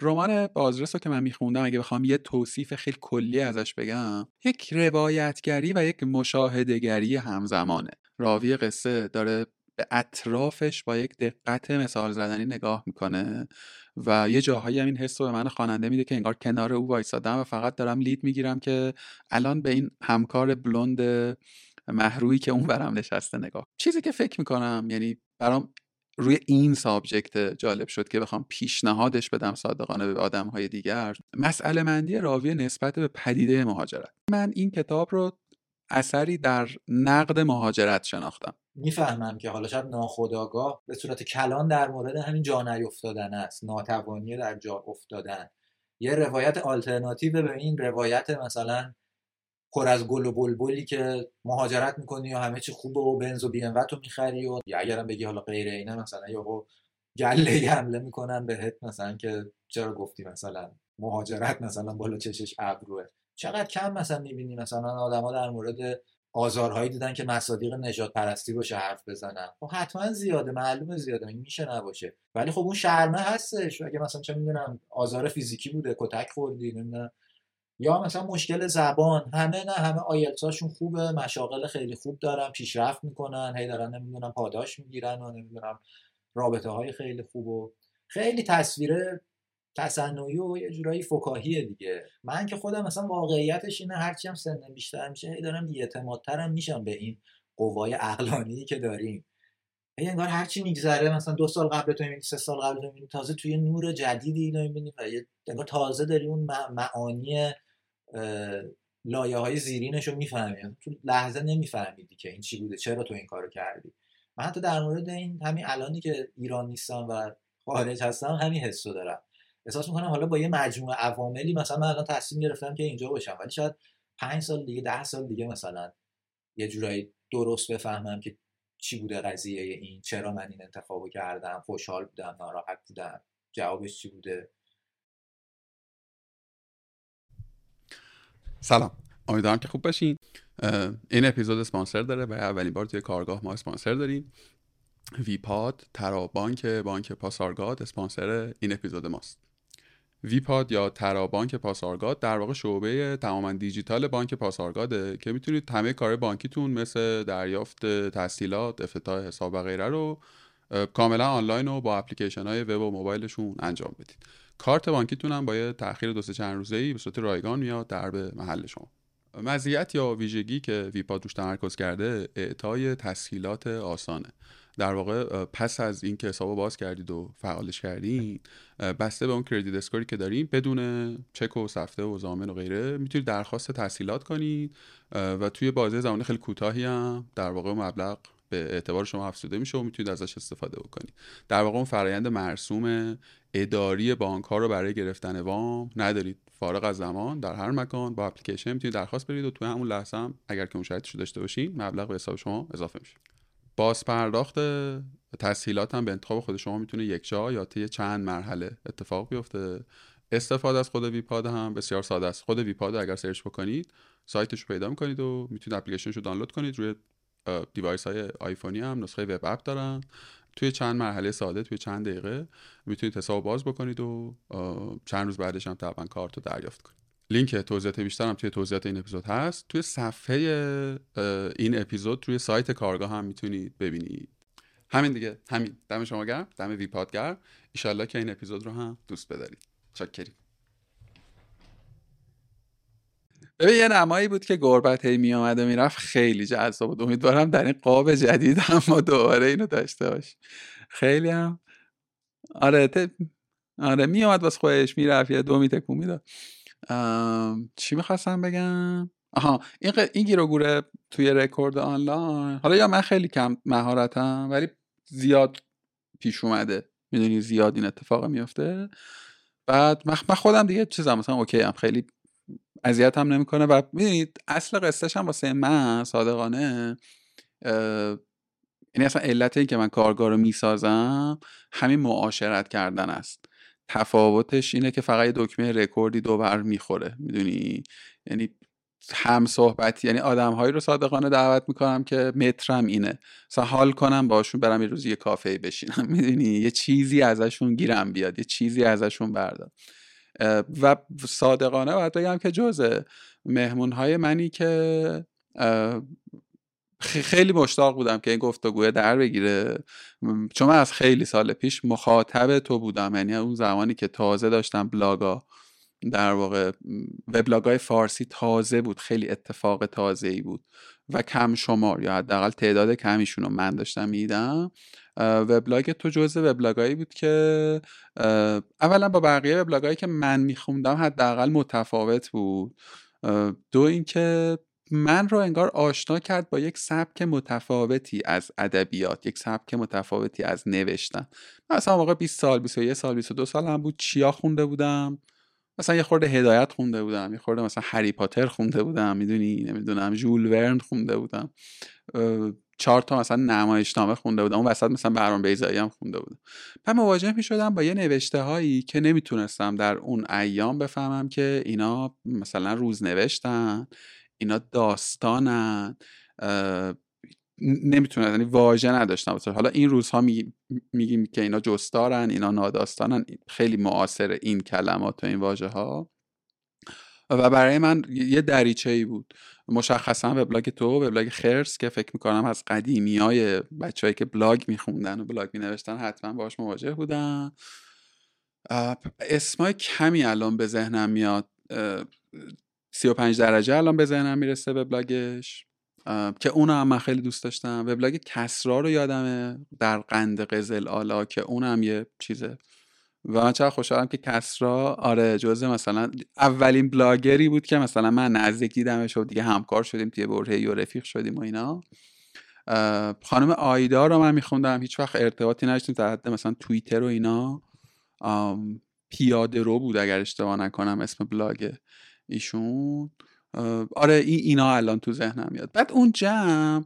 رمان بازرس رو که من میخوندم اگه بخوام یه توصیف خیلی کلی ازش بگم یک روایتگری و یک مشاهدگری همزمانه. راوی قصه داره به اطرافش با یک دقت مثال زدنی نگاه می‌کنه و یه جاهایی هم این حس رو به من خواننده میده که انگار کنار او وایسادم و فقط دارم لید می‌گیرم که الان به این همکار بلوند محرویی که اون برم نشسته نگاه چیزی که فکر می‌کنم یعنی برام روی این subject جالب شد که بخوام پیشنهادش بدم صادقانه به آدم های دیگر. مسئله مندی راوی نسبت به پدیده مهاجرت. من این کتاب رو اثری در نقد مهاجرت شناختم. می‌فهمم که حالا شاید ناخودآگاه به صورت کلان در مورد همین جا نیفتادن است. ناتوانی در جا افتادن. یه روایت آلترناتیو به این روایت مثلا پر از گل و بلبلی که مهاجرت می‌کنی و همه چی خوبه و بنز و بی ام تو می‌خری و یا اگرم بگی حالا غیر اینه مثلا یا گله حمله می‌کنن بهت مثلا که چرا گفتی مثلا مهاجرت مثلا بالا چشش ابروه؟ چقدر کم مثلا می‌بینی؟ مثلا آدما در مورد آزارهایی دیدن که مصادیق نجات پرستی باشه حرف بزنن. خب حتما زیاده معلومه زیاده میشه نباشه. ولی خب اون شرمه هستش. اگه مثلا چه می‌دونم آزار فیزیکی بوده کتک خوردی نمی‌دونم یا مثلا مشکل زبان همه نه همه آیلتساشون خوبه مشاغل خیلی خوب دارن پیشرفت می‌کنن هی دارن نمی‌دونم پاداش می‌گیرن و نمی‌دونم رابطه های خیلی خوب و خیلی تصویره تصنعی و یه جورایی فکاهیه دیگه. من که خودم مثلا واقعیتش اینه هرچی هم سنم بیشتر میشه هی دارم بی‌اعتمادترم میشم به این قوای عقلانی که داریم. هی انگار هرچی میگذره مثلا دو سال قبل تو سه سال قبل تو تازه توی نور جدیدی اینو می‌بینی و انگار تازه داری اون معانی لایه های زیرینش رو می‌فهمی. تو لحظه نمیفهمیدی که این چی بوده چرا تو این کارو کردی. من حتی در مورد این همین الانی که ایران نیستم و خارج هستم همین حسو دارم. احساس می‌کنم حالا با یه مجموعه عواملی مثلا من الان تصمیم گرفتم که اینجا باشم ولی شاید پنج سال دیگه ده سال دیگه مثلا یه جورایی درست بفهمم که چی بوده قضیه این چرا من این انتخابو کردم خوشحال بودم ناراحت بودم جوابش چی بوده. سلام. امیدوارم که خوب باشین. این اپیزود اسپانسر داره و اولین بار توی کارگاه ما اسپانسر داریم. ویپاد فرابانک بانک پاسارگاد اسپانسر این اپیزود ماست. ویپاد یا فرابانک پاسارگاد در واقع شعبه تماما دیجیتال بانک پاسارگاده که می‌تونید همه کار بانکیتون مثل دریافت تسهیلات افتتاح حساب و غیره رو کاملا آنلاین و با اپلیکیشن های وب و موبایلشون انجام بدید. کارت بانکیتون هم با یه تاخیر دو سه چند روزه ای به صورت رایگان میاد در به محل شما. مزیت یا ویژگی که ویپاد روش تمرکز کرده اعطای تسهیلات آسانه. در واقع پس از اینکه حساب باز کردید و فعالش کردین بسته به اون کردیت اسکوری که داریم بدون چک و سفته و زامن و غیره می‌تونید درخواست تسهیلات کنید. و توی بازه زمانی خیلی کوتاهی هم در واقع مبلغ به اعتبار شما افزوده میشه و می‌تونید ازش استفاده بکنید. در واقع اون فرایند مرسوم اداری بانک ها رو برای گرفتن وام ندارید. فارغ از زمان در هر مکان با اپلیکیشن می‌تونید درخواست بدید و توی همون لحظه هم اگر که اون شرایطش داشته باشین مبلغ به حساب شما اضافه میشه. باز پرداخت تسهیلات هم به انتخاب خود شما می‌تونه یک جا یا طی چند مرحله اتفاق بیفته. استفاده از خود ویپاد هم بسیار ساده است. خود ویپاد اگر search بکنید سایتش رو پیدا می‌کنید و می‌تونید اپلیکیشنش رو دانلود کنید. روی device های آیفونی هم نسخه web app دارن. توی چند مرحله ساده توی چند دقیقه می‌تونید حساب باز بکنید و چند روز بعدش هم طبعا کارت رو دریافت کنید. لینک توضیحات بیشتر هم توی توضیحات این اپیزود هست. توی صفحه این اپیزود توی سایت کارگاه هم می‌تونید ببینید. همین دیگه. همین. دم شما گرم. دم ویپاد گرم ایشالله که این اپیزود رو هم دوست بدارید. چاکریم. ببین یه نمایی بود که گربت هی میامد و می‌رفت. خیلی جذاب بود. امیدوارم در این قاب جدید هم ما دوباره اینو داشته باش خیلی هم. آره ت... آره میامد واسه خودش می‌رفت یه دو میتکون می‌داد. چی می‌خواستم بگم؟ آها این, ق... این گیروگوره توی رکورد آنلاین. حالا یا من خیلی کم مهارتم ولی زیاد پیش اومده. می‌دونی زیاد این اتفاق میفته بعد من خودم دیگه چیزم مثلا OK هم خیلی اذیت هم نمی‌کنه و می‌دونید اصل قصهش هم واسه من صادقانه یعنی اصلا علت این که من کارگاه رو می‌سازم همین معاشرت کردن است. تفاوتش اینه که فقط یه دکمه رکوردی دوبر می‌خوره می‌دونی؟ یعنی هم صحبتی یعنی آدم هایی رو صادقانه دعوت می‌کنم که مترم اینه. مثلا حال کنم باشون برم یه روزی یه کافه بشینم می‌دونی؟ یه چیزی ازشون گیرم بیاد یه چیزی ازشون بردار و صادقانه باید بگم که جزه مهمون های منی که خیلی مشتاق بودم که این گفتگوه در بگیره. چون من از خیلی سال پیش مخاطب تو بودم یعنی اون زمانی که تازه داشتم بلاگا در واقع وبلاگ فارسی تازه بود خیلی اتفاق تازه ای بود. و کم شمار یا حداقل تعداد کمیشون رو من داشتم میدم وبلاگ تو جزء وبلاگایی بود که اولا با بقیه وبلاگایی که من میخوندم حداقل متفاوت بود. دو اینکه من رو انگار آشنا کرد با یک سبک متفاوتی از ادبیات یک سبک متفاوتی از نوشتن. مثلا موقع 20 سال 21 سال 22 سال هم بود. چیا خونده بودم؟ مثلا یه خورده هدایت خونده بودم یه خورده مثلا هری پاتر خونده بودم می‌دونی؟ نمی‌دونم ژول ورن خونده بودم. چهار تا مثلا نمایشنامه خونده بودم. اون وسط مثلا برام بیزایی هم خونده بودم. من مواجه می شدم با یه نوشته هایی که نمی‌تونستم در اون ایام بفهمم که اینا مثلا روز نوشتن اینا داستانن نمی‌تونن یعنی واژه نداشتن حالا این روزها میگیم که اینا جستارن اینا ناداستانن خیلی معاصر این کلمات و این واژه ها و برای من یه دریچه ای بود. مشخصا وبلاگ تو وبلاگ خرس که فکر می‌کنم از قدیمی های بچه که بلاگ میخوندن و بلاگ مینوشتن حتما باش مواجه بودن. اسمای کمی الان به ذهنم میاد. 35 درجه الان به ذهنم می‌رسه وبلاگش. که اونو هم من خیلی دوست داشتم. وبلاگ کسرا رو یادمه در قند قزل آلا که اونم یه چیزه. و من چقدر خوشحالم که کسرا آره جزء مثلا اولین بلاگری بود که مثلا من نزدیک دیدمش و دیگه همکار شدیم توی برهه و رفیق شدیم و اینا. خانم آیدا رو من میخوندم. هیچ وقت ارتباطی نداشتیم در حد مثلا توییتر و اینا. پیاده رو بود اگر اشتباه نکنم اسم بلاگ ایشون. آره این اینا الان تو ذهنم میاد. بعد اون جمع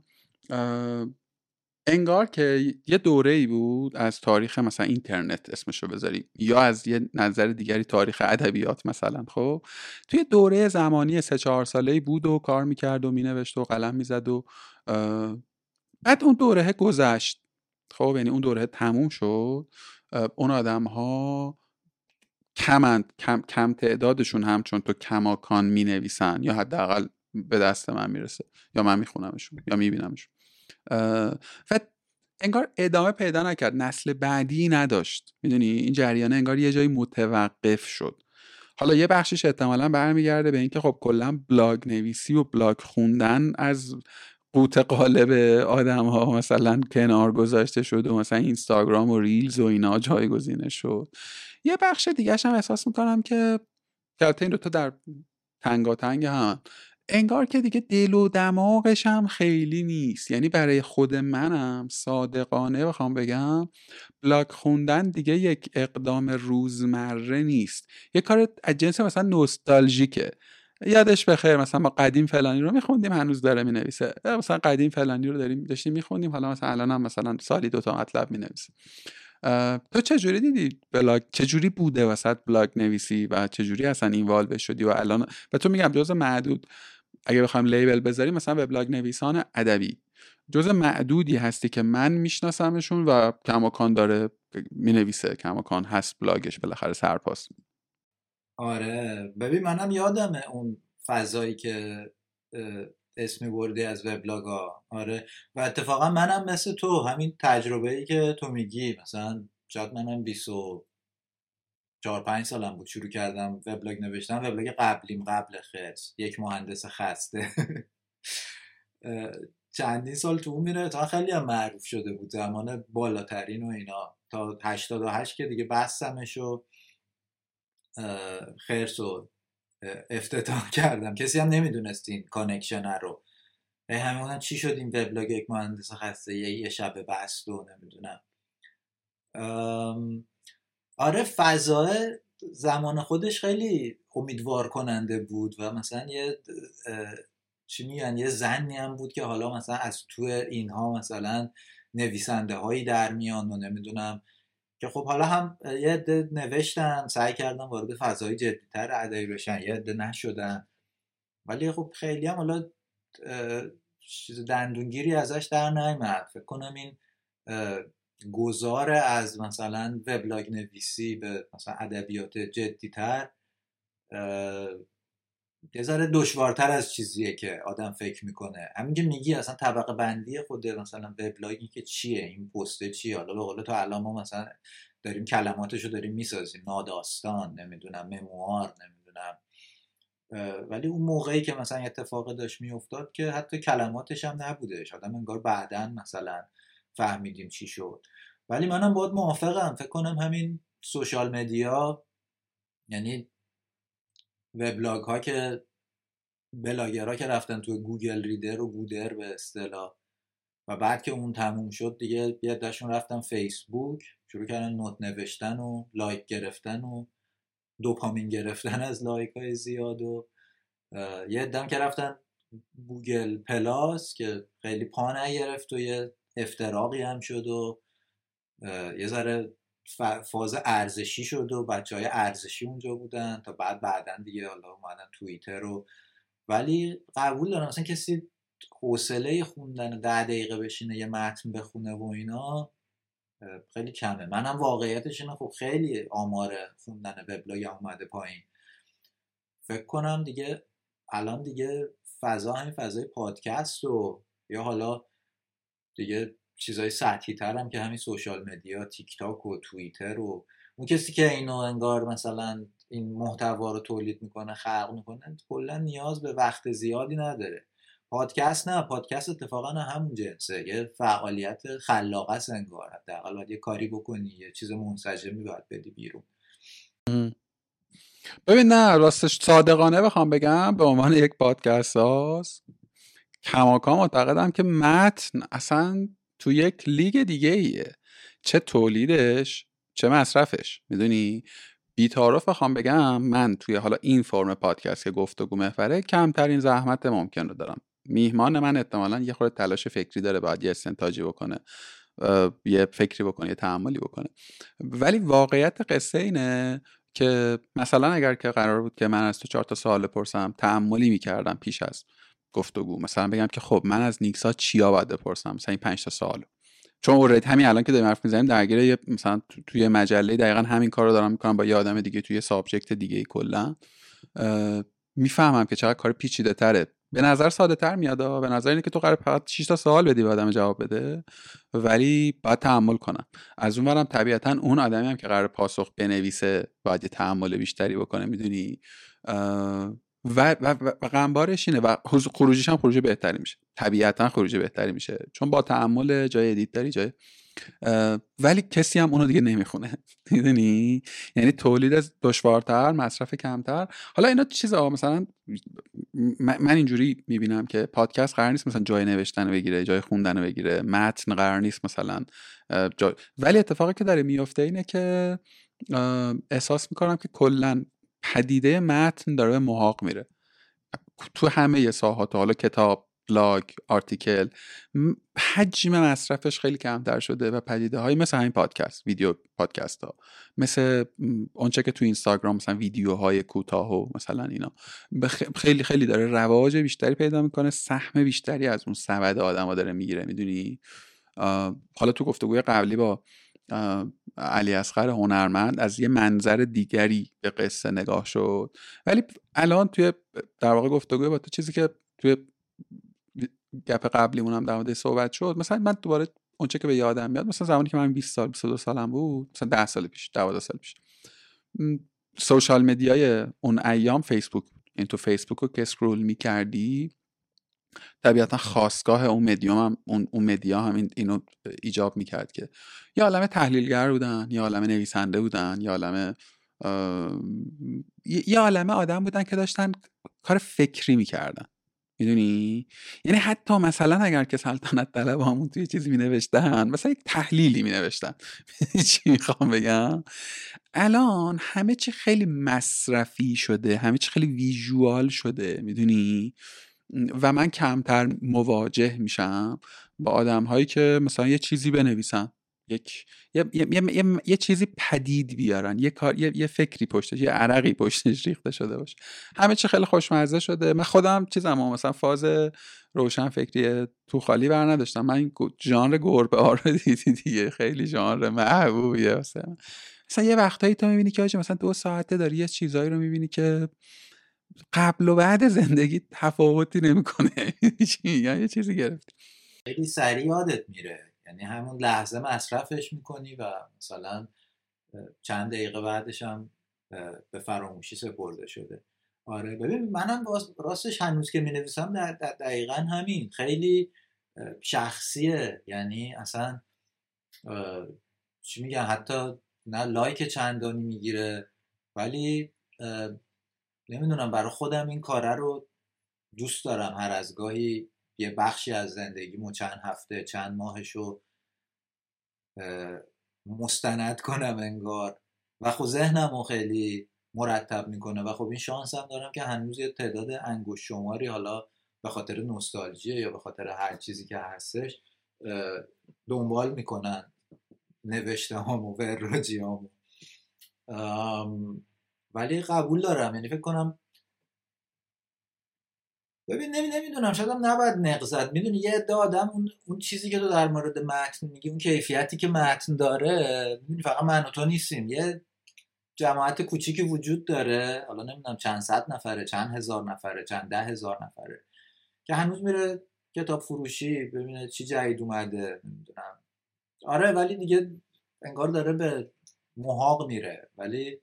انگار که یه دوره ای بود از تاریخ مثلا اینترنت اسمشو بذاریم یا از یه نظر دیگری تاریخ ادبیات مثلا خب؟ توی دوره زمانی سه چهار ساله ای بود و کار می‌کرد و مینوشت و قلم می‌زد و بعد اون دوره گذشت. خب یعنی اون دوره تموم شد. اون آدم ها کمند کم, کم تعدادشون هم چون تو کماکان می نویسن یا حداقل به دست من می‌رسه یا من میخونمشون یا میبینمشون. و انگار ادامه پیدا نکرد نسل بعدی نداشت. می‌دونی؟ این جریانه انگار یه جایی متوقف شد. حالا یه بخشش احتمالا برمیگرده به اینکه خب کلا بلاگ نویسی و بلاگ خوندن از قوت قالب آدم ها مثلا کنار گذاشته شد و مثلا اینستاگرام و ریلز و اینا جایگزینه شد. یه بخش دیگه هم احساس می‌کنم که که این دوتا در تنگاتنگ هم. انگار که دیگه دل و دماغش هم خیلی نیست. یعنی برای خود منم صادقانه بخوام بگم بلاک خوندن دیگه یک اقدام روزمره نیست. یه کار از جنس مثلا نوستالژیکه. یادش بخیر مثلا ما قدیم فلانی رو میخوندیم هنوز داره می‌نویسه. مثلا قدیم فلانی رو داریم داشتیم میخوندیم حالا مثلا الان هم مثلا سالی دوتا مطلب می‌نویسه. تو چجوری دیدی بلاگ؟ چجوری بوده وسط بلاگ نویسی و چجوری اصلا این شدی و الان؟ و تو میگم جز معدود. اگه بخوایم label بذاریم مثلا وبلاگ نویسان ادبی. جز معدودی هستی که من میشناسمشون و کماکان داره می‌نویسه. کماکان هست بلاگش بالاخره سرپاس. آره. ببین منم یادمه اون فضایی که اسمی بردی از وبلاگ ها آره. و اتفاقا منم مثل تو همین تجربه ای که تو میگی. مثلا شاید منم 24 5 سالم بود. شروع کردم وبلاگ نوشتم وبلاگ قبلیم. قبل خرس. یک مهندس خسته. چندین سال تو اون میره. تا خیلی هم معروف شده بود. زمان بالاترین و اینا. تا 88 که دیگه بستمش و خرس و افتتاح کردم. کسی هم نمی‌دونست این connection رو. همه چی شد این وبلاگ یک مهندس خسته یه شب بست و نمی‌دونم. آره فضا زمان خودش خیلی امیدوار کننده بود و مثلا یه چی میگن یه زنی هم بود که حالا مثلا از تو اینها مثلا نویسنده هایی در میان و نمی‌دونم که خب حالا هم یه عده نوشتن سعی کردن وارد فضای جدیتر ادبی بشن یه عده نشدن. ولی خب خیلی هم حالا چیز دندونگیری ازش در نیامد فکر کنم این گذار از مثلا وبلاگ نویسی به مثلا ادبیات جدیتر یه ذره دشوارتر از چیزیه که آدم فکر می‌کنه. همین که میگی اصلا طبقه بندی خود مثلا وبلاگی که چیه؟ این پسته چیه؟ حالا به قول تو الان ما مثلا داریم کلماتشو داریم می‌سازیم. ناداستان نمی‌دونم memoir نمی‌دونم. ولی اون موقعی که مثلا اتفاق داشت میافتاد که حتی کلماتش هم نبودش. آدم انگار بعدا مثلا فهمیدیم چی شد. ولی منم باید موافقم. فکر کنم همین social media یعنی وبلاگ ها که بلاگرها که رفتن تو گوگل ریدر و گودر به اصطلاح. و بعد که اون تموم شد دیگه یه رفتن فیسبوک شروع کردن note نوشتن و لایک گرفتن و دوپامین گرفتن از لایک های زیاد و یه دم که رفتن گوگل پلاس که خیلی پا نگرفت و یه افتراقی هم شد و یه ذره فاز ارزشی شد و بچه های ارزشی اونجا بودن تا بعد بعدا دیگه حالا اومدن توییتر رو. ولی قبول دارم مثلا کسی حوصله خوندن ده دقیقه بشینه یه متن بخونه و اینا خیلی کمه. منم واقعیتش اینه خب خیلی آمار خوندن وبلاگ اومده پایین. فکر کنم دیگه الان دیگه فضا همین فضای پادکست و یا حالا دیگه چیزای سطحی تر هم که همین سوشال مدیا تیک تاک و توییتر و اون کسی که اینو انگار مثلا این محتوا رو تولید می‌کنه خلق می‌کنه کلا نیاز به وقت زیادی نداره. پادکست نه پادکست اتفاقا همون جنسه. یه فعالیت خلاقه است انگار. حداقل باید یه کاری بکنی یه چیز منسجمی باید بدی بیرون. ببین نه راستش صادقانه بخوام بگم به عنوان یک پادکست هاست کماکان معتقدم که متن اصلا تو یک لیگ دیگه ایه. چه تولیدش چه مصرفش. می‌دونی؟ بیتارف بخوام بگم من توی حالا این فرم پادکست که گفتگو محوره کمترین زحمت ممکن رو دارم. میهمان من احتمالا یه خورده تلاش فکری داره باید یه استنتاجی بکنه یه فکری بکنه یه تعملی بکنه. ولی واقعیت قصه اینه که مثلا اگر که قرار بود که من از تو چهار تا سوال بپرسم تعملی می‌کردم پیش از. گفتگو مثلا بگم که خب من از نیکسا چیا باید بپرسم؟ مثلا این پنج تا سوال. چون اورید همین الان که داریم حرف می‌زنیم درگیر مثلا توی مجله دقیقا همین کار رو دارم می‌کنم با یه آدم دیگه توی سابجکت دیگه کلا. می‌فهمم که چقدر کار پیچیده تره به نظر ساده تر میاد به نظر اینه که تو قرار فقط 6 تا سوال بدی به آدم جواب بده ولی باید تحمل کنم. از اون برم طبیعتا اون آدمی هم که قرار پاسخ بنویسه باید یه تحمل بیشتری بکنه می‌دونی؟ و, و, و غمبارش اینه و خروجیش هم خروج بهتری میشه. طبیعتا خروج بهتری میشه. چون با تحمل جای ادیت داری جای ولی کسی هم اونو دیگه نمی‌خونه. می‌دونی؟ یعنی تولید دشوارتر مصرف کمتر. حالا اینا چیز مثلا من اینجوری می‌بینم که پادکست قرار نیست مثلا جای نوشتن بگیره جای خوندن بگیره. متن قرار نیست مثلا جای... ولی اتفاقی که داره میفته اینه که احساس می‌کنم که کلا پدیده متن داره محاق میره. تو همه ساحات حالا کتاب بلاگ آرتیکل حجم مصرفش خیلی کمتر شده و پدیده های مثل همین پادکست ویدیو پادکست ها مثل اونچه که تو اینستاگرام مثلا ویدیوهای کوتاه و مثلا اینا. خیلی خیلی داره رواج بیشتری پیدا می‌کنه سهم بیشتری از اون سبد آدم داره می‌گیره می‌دونی؟ حالا تو گفتگوی قبلی با علی اصغر هنرمند از یه منظر دیگری به قصه نگاه شد. ولی الان توی در واقع گفتگوی با تو چیزی که توی گپ قبلیمون هم در مورد صحبت شد مثلا من دوباره اونچه که به یادم میاد مثلا زمانی که من 20 سال 22 سالم بود مثلا 10 سال پیش 12 سال پیش. سوشال مدیای اون ایام فیسبوک این تو فیسبوک رو که اسکرول می‌کردی طبیعتا خواستگاه اون مدیوم هم اون, اون مدیا هم اینو ایجاب می‌کرد که یا عالم تحلیلگر بودن یا عالم نویسنده بودن یا عالم یه عالمه آدم بودن که داشتن کار فکری می‌کردن. می‌دونی؟ یعنی حتی مثلا اگر که سلطنت طلب همون توی چیزی می نوشتن مثلا یک تحلیلی می نوشتن چی می‌خوام بگم؟ الان همه چی خیلی مصرفی شده همه چی خیلی ویژوال شده. می‌دونی؟ و من کمتر مواجه میشم با آدم هایی که مثلا یه چیزی بنویسن یک یه, یه،, یه،, یه چیزی پدید بیارن یه کار یه, یه فکری پشتش یه عرقی پشتش ریخته شده باشه. همه چی خیلی خوشمزه شده. من خودم چیزم مثلا فاز روشن فکری تو خالی بر نداشتم. من ژانر گربه ها رو دیدی دیگه. خیلی ژانر محبوبیه. مثلا مثلا یه وقتایی تو می‌بینی که مثلا دو ساعته داری یه چیزایی رو می‌بینی که قبل و بعد زندگی تفاوتی نمی‌کنه. یه چیزی گرفتی. خیلی سریع یادت میره. یعنی همون لحظه مصرفش می‌کنی و مثلا چند دقیقه بعدش هم به فراموشی سپرده شده. آره ببین منم راستش هنوز که می‌نویسم در دقیقا همین. خیلی شخصیه. یعنی اصلا چی میگن حتی نه لایک چندانی می‌گیره ولی نمی‌دونم برای خودم این کاره رو دوست دارم. هر از گاهی یه بخشی از زندگیمو چند هفته چند ماهشو مستند کنم انگار. و خب ذهنمو خیلی مرتب می‌کنه و خب این شانس هم دارم که هنوز یه تعداد انگوش شماری حالا به خاطر نوستالژی یا به خاطر هر چیزی که هستش دنبال می‌کنن نوشته وراجی هامو ولی قبول دارم. یعنی فکر کنم ببین نمی نمی‌دونم. شاید هم نباید نقضت. می‌دونی یه عده آدم اون, اون چیزی که تو در مورد متن میگی اون کیفیتی که متن داره می‌دونی فقط من و تو نیستیم. یه جماعت کوچیکی وجود داره. حالا نمی‌دونم چند صد نفره چند هزار نفره چند ده هزار نفره که هنوز میره کتاب فروشی ببینه چی جدید اومده نمی‌دونم. آره ولی دیگه انگار داره به محاق میره. ولی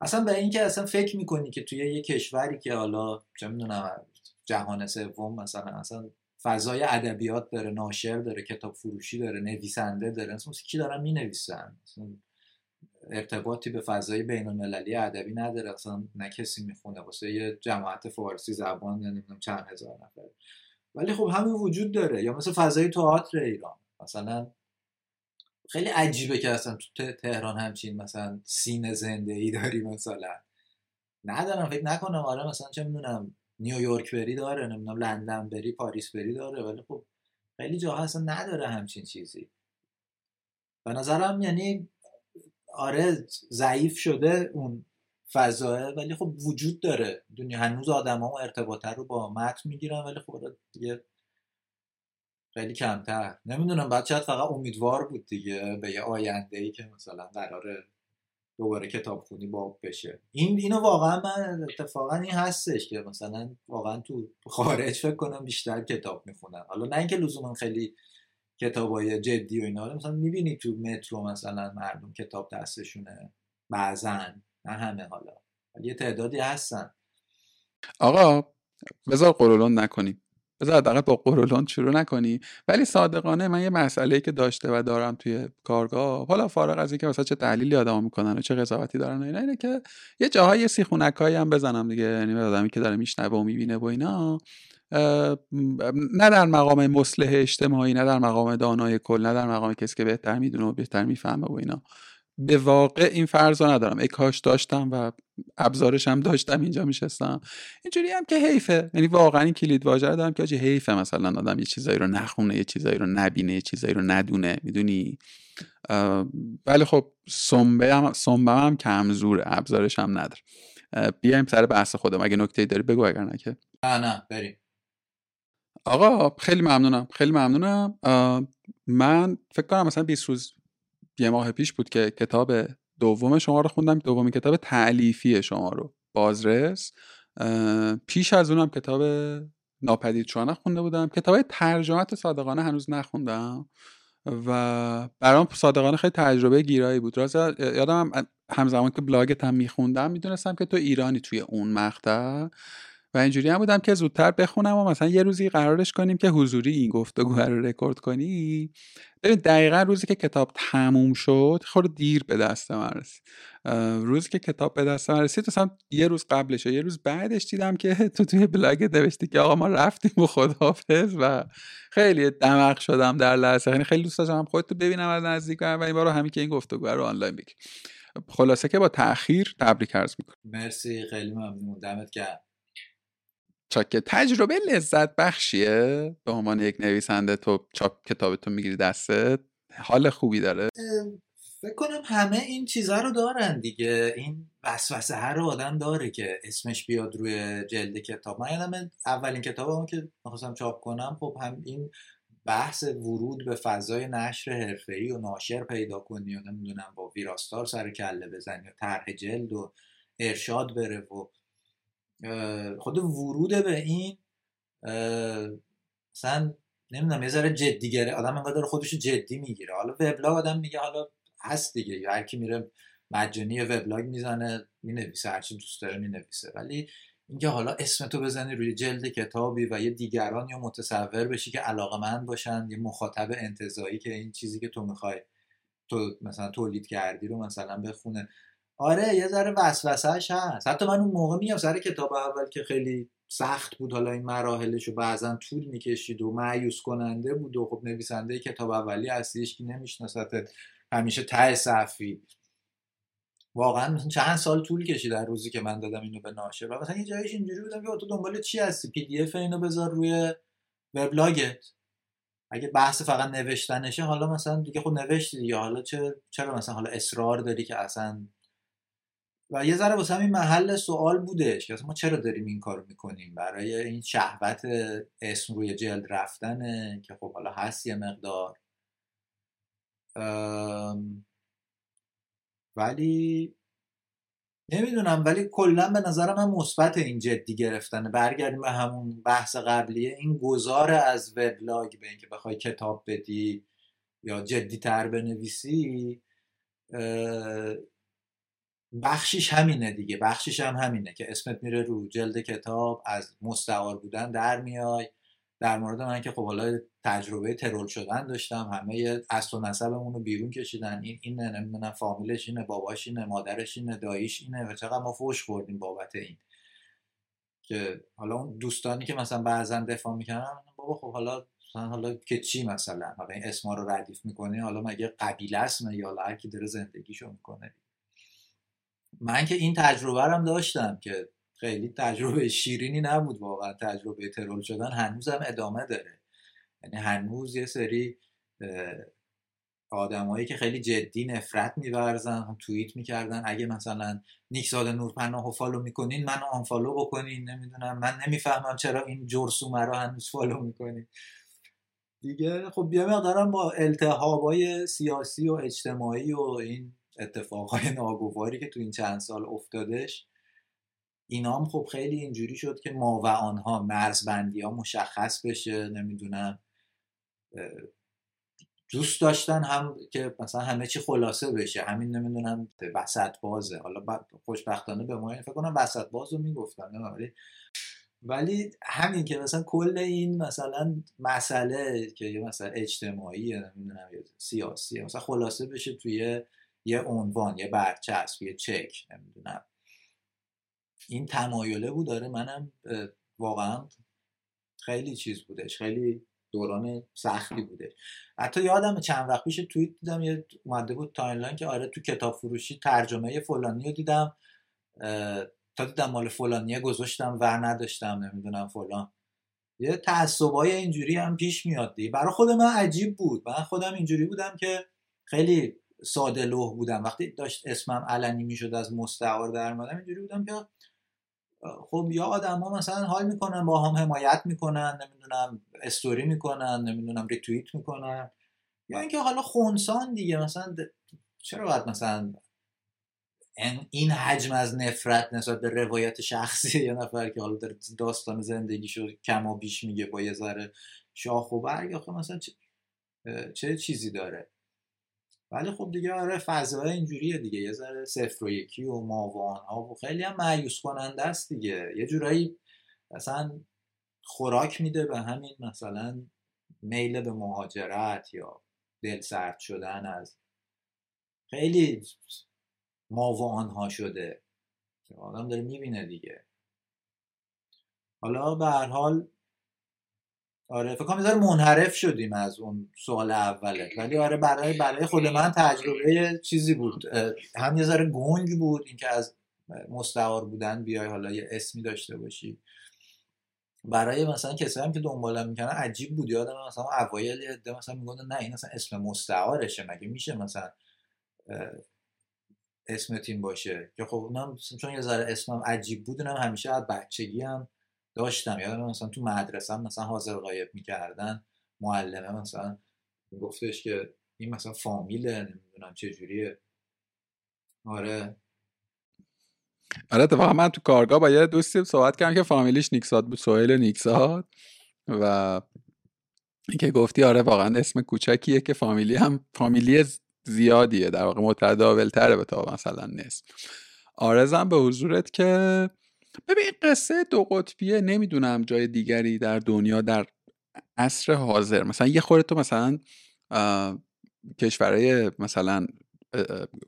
اصلا به اینکه اصلا فکر می‌کنی که توی یه کشوری که حالا چه می‌دونم جهان سوم مثلا اصلا فضای ادبیات داره ناشر داره کتاب فروشی داره نویسنده داره اصلا کی دارن می‌نویسن؟ ارتباطی به فضای بین المللی ادبی نداره اصلا نه کسی می‌خونه واسه یه جماعت فارسی زبان نمی‌دونم چند هزار نفر. ولی خب همین وجود داره یا مثل فضای تئاتر ایران مثلا خیلی عجیبه که اصلا تو تهران همچین مثلا سین زنده ای داری مثلا. ندارم فکر نکنم. آره مثلا چه می‌دونم نیویورک بری داره نمی‌دونم لندن بری پاریس بری داره ولی خب خیلی جاها اصلا نداره همچین چیزی. به نظرم یعنی آره ضعیف شده اون فضاه ولی خب وجود داره. دنیا هنوز آدم ها ارتباطه رو با متن می‌گیرن ولی خب آره دیگه خیلی کمتر. نمی‌دونم بعد شاید فقط امیدوار بود دیگه به یه آینده ای که مثلا قراره دوباره کتاب خونی باب بشه. این اینو واقعا من اتفاقا این هستش که مثلا واقعا تو خارج فکر کنم بیشتر کتاب می‌خونن حالا نه اینکه لزوما خیلی کتابای جدی و اینا مثلا می‌بینی تو مترو مثلا مردم کتاب دستشونه بعضا نه همه حالا. یه تعدادی هستن. آقا بذار قرولون نکنیم. بذار حداقل با قرولون شروع نکنی. ولی صادقانه من یه مسئله که داشته و دارم توی کارگاه حالا فارغ از اینکه مثلا چه تحلیلی آدم می‌کنن و چه قضاوتی دارن اینا اینه که یه جاهای سیخونکایی هم بزنم دیگه. یعنی آدمی که داره میشنوه و می‌بینه و اینا نه در مقام مصلح اجتماعی نه در مقام دانای کل نه در مقام کسی که بهتر می‌دونه و بهتر می‌فهمه و اینا. به واقع این فرض رو ندارم. ای کاش داشتم و ابزارش هم داشتم اینجا میشستم. اینجوری هم که حیفه. یعنی واقعا این کلید واژه دارم که آجی حیفه مثلا آدم یه چیزایی رو نخونه یه چیزایی رو نبینه یه چیزایی رو ندونه. می‌دونی؟ ولی خب سنبه هم, سنبه هم کمزوره ابزارش هم نداره. بیایم سر بحث خودم. اگه نکته داری بگو اگر نه که. نه نه. بریم. آقا خیلی ممنونم. خیلی ممنونم. من فکر کنم مثلا 20 روز یه ماه پیش بود که کتاب دوم شما رو خوندم دومین کتاب تعلیفی شما رو بازرس. پیش از اونم کتاب ناپدید شما خونده بودم. کتاب ترجمت صادقانه هنوز نخوندم و برام صادقانه خیلی تجربه گیرایی بود. راز یادم همزمان که بلاگت هم میخوندم می‌دونستم که تو ایرانی توی اون مقطع و اینجوری هم بودم که زودتر بخونم و مثلا یه روزی قرارش کنیم که حضوری این گفتگو رو رکورد کنی. ببین دقیقا روزی که کتاب تموم شد خود دیر به دست من رسید. روزی که کتاب به دست من رسید مثلا یه روز قبلش و یه روز بعدش دیدم که تو توی بلاگ نوشتی که آقا ما رفتیم و خداحافظ و خیلی دمق شدم در لحظه. یعنی خیلی دوست داشتم خودتو ببینم از نزدیک و این بارو همین که این گفتگو رو آنلاین بگیم خلاصه که با تاخیر تبریک عرض می‌کنم. مرسی خیلی ممنون. دمت گرم. که تجربه لذت بخشیه به عنوان یک نویسنده تو چاپ کتابتو می‌گیری دستت حال خوبی داره؟ فکر کنم همه این چیزها رو دارن دیگه. این وسوسه هر آدم داره که اسمش بیاد روی جلد کتاب. من یادم اولین کتابم که می‌خواستم چاپ کنم خب هم این بحث ورود به فضای نشر حرفه‌ای و ناشر پیدا کنی و نمی‌دونم با ویراستار سر کله بزنی و طرح جلد و ارشاد بره و خود ورود به این مثلا نمی‌دونم یه ذره جدی گره آدم انقدر خودش جدی می‌گیره. حالا وبلاگ آدم میگه حالا هست دیگه. هر کی میره مجانی وبلاگ می‌زنه می‌نویسه هرچی دوست داره می‌نویسه. ولی اینکه حالا اسم تو بزنی روی جلد کتابی و یه دیگران یا متصور بشی که علاقه من باشن یه مخاطب انتظایی که این چیزی که تو می‌خوای تو مثلا تولید کردی رو مثلا بخونه. آره یه ذره وسوسهش هست. حتی من اون موقع میگم سر کتاب اول که خیلی سخت بود حالا این مراحلش رو بعضا طول می‌کشید و معیوس کننده بود و خب نویسنده کتاب اولی هستیش که نمیشناستت همیشه ته صفی. واقعا چند سال طول کشید در روزی که من دادم اینو به ناشر. و مثلا یه جایش اینجوری بودم که تو دنبال چی هستی؟ پی دی اف اینو بذار روی وبلاگت. اگه بحث فقط نوشتنشه حالا مثلا دیگه خود نوشتی یا حالا چه چرا مثلا حالا اصرار داری که اصلا و یه ذره واسه همین محل سوال بودش که ما چرا داریم این کارو می‌کنیم؟ برای این شهوت اسم روی جلد رفتنه که خب حالا هست یه مقدار. ولی نمی‌دونم ولی کلا به نظر من مثبت این جدی گرفتن برگردیم به همون بحث قبلیه این گذار از وبلاگ به اینکه بخوای کتاب بدی یا جدی تر بنویسی بخشیش همینه دیگه بخشیش هم همینه که اسمت میره رو جلد کتاب از مستعار بودن در میای. در مورد من که خب حالا تجربه ترول شدن داشتم همه اصل و نسبمون رو بیرون کشیدن. این این نمی‌دونم فامیلش اینه باباش اینه مادرش اینه داییش اینه و چقدر ما فوش خوردیم بابت این. که حالا اون دوستانی که مثلا بعضا دفاع می‌کنن بابا خب حالا حالا که چی مثلا؟ حالا این اسما رو ردیف می‌کنی حالا مگه قبیله است یا هر کی داره زندگیشو می‌کنه. من که این تجربه هم داشتم که خیلی تجربه شیرینی نبود واقعا. تجربه ترول شدن هنوزم ادامه داره. یعنی هنوز یه سری آدمایی که خیلی جدی نفرت میورزن توییت می‌کردن اگه مثلا نیکزاد نورپناه follow می‌کنین من unfollow بکنین نمی‌دونم من نمی‌فهمم چرا این جرثومه رو هنوز follow می‌کنین. دیگه خب یه مقدارم با التهابای سیاسی و اجتماعی و این اتفاقهای ناگواری که تو این چند سال افتادش اینا هم خب خیلی اینجوری شد که ما و آنها مرزبندی ها مشخص بشه نمی‌دونم دوست داشتن هم که مثلا همه چی خلاصه بشه همین نمی‌دونم وسط بازه حالا خوشبختانه به ما فکر کنم وسط باز رو می‌گفتن ولی ولی همین که مثلا کل این مثلا مسئله که یه مثلا اجتماعی نمی‌دونم یا سیاسی مثلا خلاصه بشه توی یه عنوان یه برچسب یه چک نمی‌دونم. این تمایله بود داره منم واقعا خیلی چیز بودش خیلی دوران سختی بوده حتی یادم چند وقت پیش توییت دیدم یه اومده بود timeline که آره تو کتاب فروشی ترجمه فلانی رو دیدم تا دیدم مال فلانیه گذاشتم و نداشتم نمی‌دونم فلان. یه تعصبای اینجوری هم پیش میاد دی برای خود من عجیب بود. من خودم اینجوری بودم که خیلی ساده لوح بودم. وقتی داشت اسمم علنی می‌شد از مستعار دراومدم اینجوری بودم که خب یا آدم ها مثلا حال می‌کنن با هم حمایت می‌کنن نمی‌دونم استوری می‌کنن نمی‌دونم ریتویت می‌کنن. یا اینکه حالا خونسان دیگه مثلا چرا باید مثلا این حجم از نفرت نسبت به روایت شخصی یه نفر که حالا داستان زندگیشو کم و بیش میگه با یه ذره شاخ و برگ مثلا چه, چه چیزی داره؟ ولی خب دیگه آره فضای اینجوریه دیگه. یه ذره صفر و یکی و ماوان ها و خیلی هم معیوس کننده است دیگه. یه جورایی مثلا خوراک میده به همین مثلا میل به مهاجرت یا دل سرد شدن از خیلی ماوان ها شده که آدم داره می‌بینه دیگه. حالا به هر حال آره فکر کنم منحرف شدیم از اون سوال اوله. ولی آره برای برای خود من تجربه چیزی بود. هم یه ذره گنگ بود اینکه از مستعار بودن بیای حالا یه اسمی داشته باشی. برای مثلا کسایی هم که دنبالم می‌کنن عجیب بود. یادم مثلا اوایل یه مثلا میگن نه این مثلا اسم مستعارشه مگه میشه مثلا اسم تیم باشه؟ که خب اونم چون یه ذره اسمم عجیب بود اونم همیشه از بچگی هم داشتم. یادم مثلا تو مدرسه مثلا حاضر غایب می‌کردن معلمه مثلا گفتش که این مثلا فامیله نمی‌دونم جوریه. آره. آره اتفاقا من تو کارگاه با یه دوستی صحبت کردم که فامیلیش نیکساد بود سوهیل نیکساد. و اینکه گفتی آره واقعا اسم کوچکیه که فامیلی هم فامیلی زیادیه در واقع متداولتره به تا مثلا نصف. آرزم به حضورت که ببین قصه دو قطبیه نمی‌دونم جای دیگری در دنیا در عصر حاضر. مثلا یه خورده تو مثلا کشورهای مثلا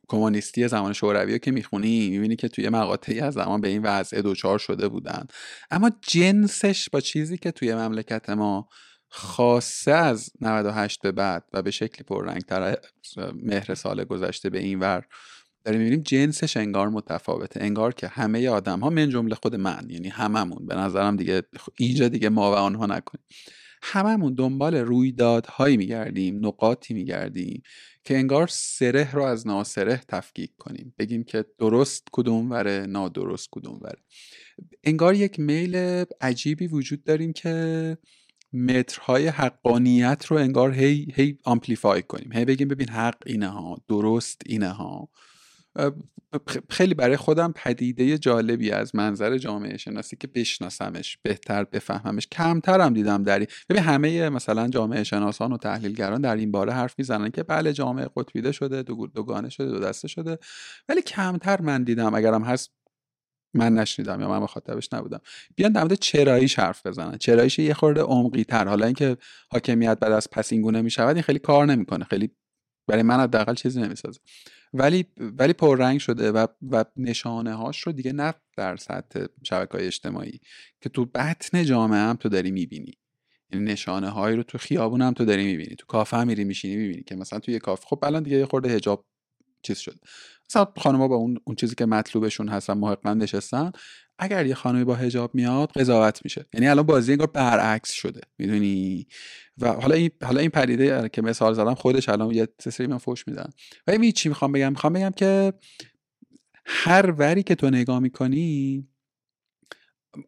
کمونیستی زمان شوروی که می‌خونی می‌بینی که توی مقاطعی از زمان به این وضع دوچار شده بودن. اما جنسش با چیزی که توی مملکت ما خاصه از 98 به بعد و به شکلی پررنگتر مهر سال گذشته به این ور داریم می‌بینیم جنسش انگار متفاوته انگار که همه آدم ها من جمله خود من یعنی هممون به نظرم دیگه اینجا دیگه ما و آنها نکنیم. هممون دنبال رویدادهایی میگردیم نقاطی میگردیم که انگار سره رو از ناسره تفکیک کنیم. بگیم که درست کدوم وره نادرست کدوم وره. انگار یک میل عجیبی وجود داریم که مترهای حقانیت رو انگار هی هی آمپلیفای کنیم. هی بگیم ببین حق اینه ها درست اینه ها خیلی برای خودم پدیده جالبی از منظر جامعه شناسی که بشناسمش بهتر بفهممش. کمترم دیدم در ببین همه مثلا جامعه شناسان و تحلیلگران در این باره حرف می‌زنن که بله جامعه قطبیده شده دو دوگانه شده دو دسته شده. ولی کمتر من دیدم اگرم هست من نشنیدم یا من مخاطبش نبودم. بیان در مورد چراییش حرف بزنن. چراییش یه خورده عمقی تر حالا اینکه حاکمیت بعد از پس اینگونه این خیلی کار نمی‌کنه. خیلی برای من حداقل چیزی نمی‌سازه. ولی ولی پررنگ شده و و نشانه هاش رو دیگه نه در سطح شبکه های اجتماعی که تو بطن جامعه هم تو داری می‌بینی. یعنی نشانه هایی رو تو خیابون هم تو داری می‌بینی. تو کافه هم میری میشینی می‌بینی که مثلا تو یه کافه خب الان دیگه یه خورده حجاب چیز شد مثلا خانم‌ها با اون اون چیزی که مطلوبشون هستن محقا نشستن اگر یه خانمی با حجاب میاد قضاوت میشه. یعنی الان بازی انگار برعکس شده می‌دونی؟ و حالا این حالا این پدیده که مثال زدم خودش الان یه سری من فوش میدن. و این چی می‌خوام بگم؟ می‌خوام بگم که هر وری که تو نگاه می‌کنی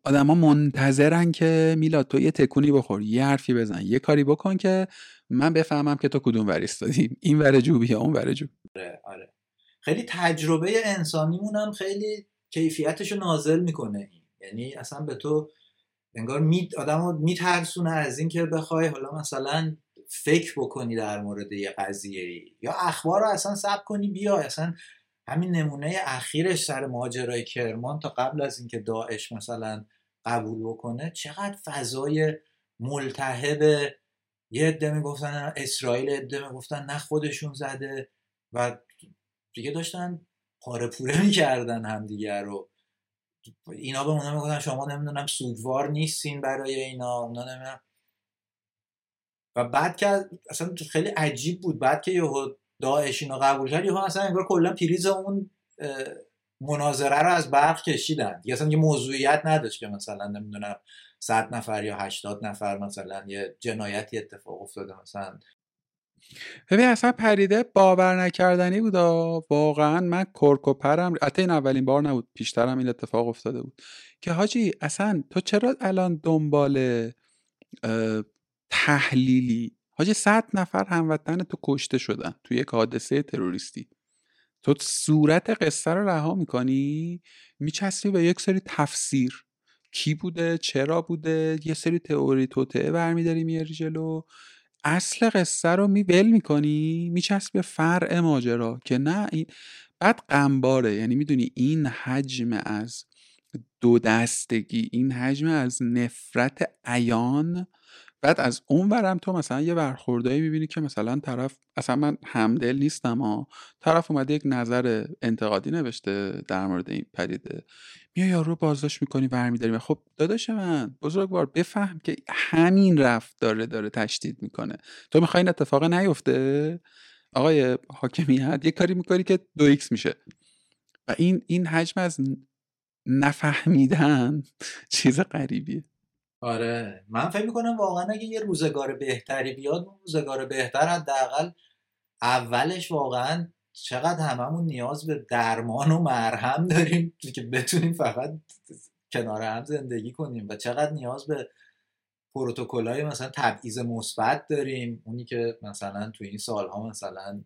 آدما منتظرن که میلاد تو یه تکونی بخور یه حرفی بزن یه کاری بکن که من بفهمم که تو کدوم ور ایستادی این ور جوبی یا اون ور جوب آره آره. خیلی تجربه انسانیمون هم خیلی کیفیتش رو نازل می‌کنه. یعنی اصلا به تو انگار می آدم میترسونه از اینکه بخوای حالا مثلا فکر بکنی در مورد یه قضیه ای. یا اخبار رو اصلا ثبت کنی بیا. اصلا همین نمونه اخیرش سر ماجرای کرمان تا قبل از اینکه داعش مثلا قبول بکنه. چقدر فضای ملتهب یه عده می‌گفتن اسرائیل عده می‌گفتن نه خودشون زده و دیگه داشتن پاره پوره می‌کردن همدیگه رو. اینا به اونا می‌گفتن شما نمی‌دونم سوگوار نیستین برای اینا اونا نمی‌دونم. و بعد که اصلا خیلی عجیب بود. بعد که یهو داعش اینو قبول کرد یهو اصلا انگار کلا پریز اون مناظره رو از برق کشیدن. دیگه اصلا یه موضوعیت نداشت که مثلا نمی‌دونم صد نفر یا هشتاد نفر مثلا یه جنایتی اتفاق افتاده مثلا. ببین اصلا پریده باور نکردنی بود واقعا من کرک و پرم حتی این اولین بار نبود پیشترم این اتفاق افتاده بود که حاجی اصلا تو چرا الان دنبال تحلیلی؟ حاجی صد نفر هموطن تو کشته شدن تو یک حادثه تروریستی. تو صورت قصه رو رها می‌کنی؟ میچسبی به یک سری تفسیر. کی بوده؟ چرا بوده؟ یه سری تئوری توطعه برمیداری میاری جلو. اصل قصه رو می ول می‌کنی؟ میچسب فرع ماجرا که نه این بعد قنباره یعنی می‌دونی این حجم از دو دستگی این حجم از نفرت عیان بعد از اون ورم تو مثلا یه برخوردایی می‌بینی که مثلا طرف اصلا من همدل نیستم ها. طرف اومده یک نظر انتقادی نوشته در مورد این پدیده. میای یارو بازداشت می‌کنی برمیداری. خب داداش من بزرگوار بفهم که همین رفتاره داره تشدید می‌کنه. تو می‌خوای این اتفاق نیفته؟ آقای حاکمیت یه کاری می‌کنی که دو X میشه. و این این حجم از نفهمیدن چیز غریبیه. آره. من فکر می‌کنم واقعا اگه یه روزگار بهتری بیاد اون روزگار بهتر حداقل اولش واقعا چقدر هممون نیاز به درمان و مرهم داریم که بتونیم فقط کنار هم زندگی کنیم و چقدر نیاز به پروتکل های مثلا تبعیض مثبت داریم. اونی که مثلا تو این سالها مثلا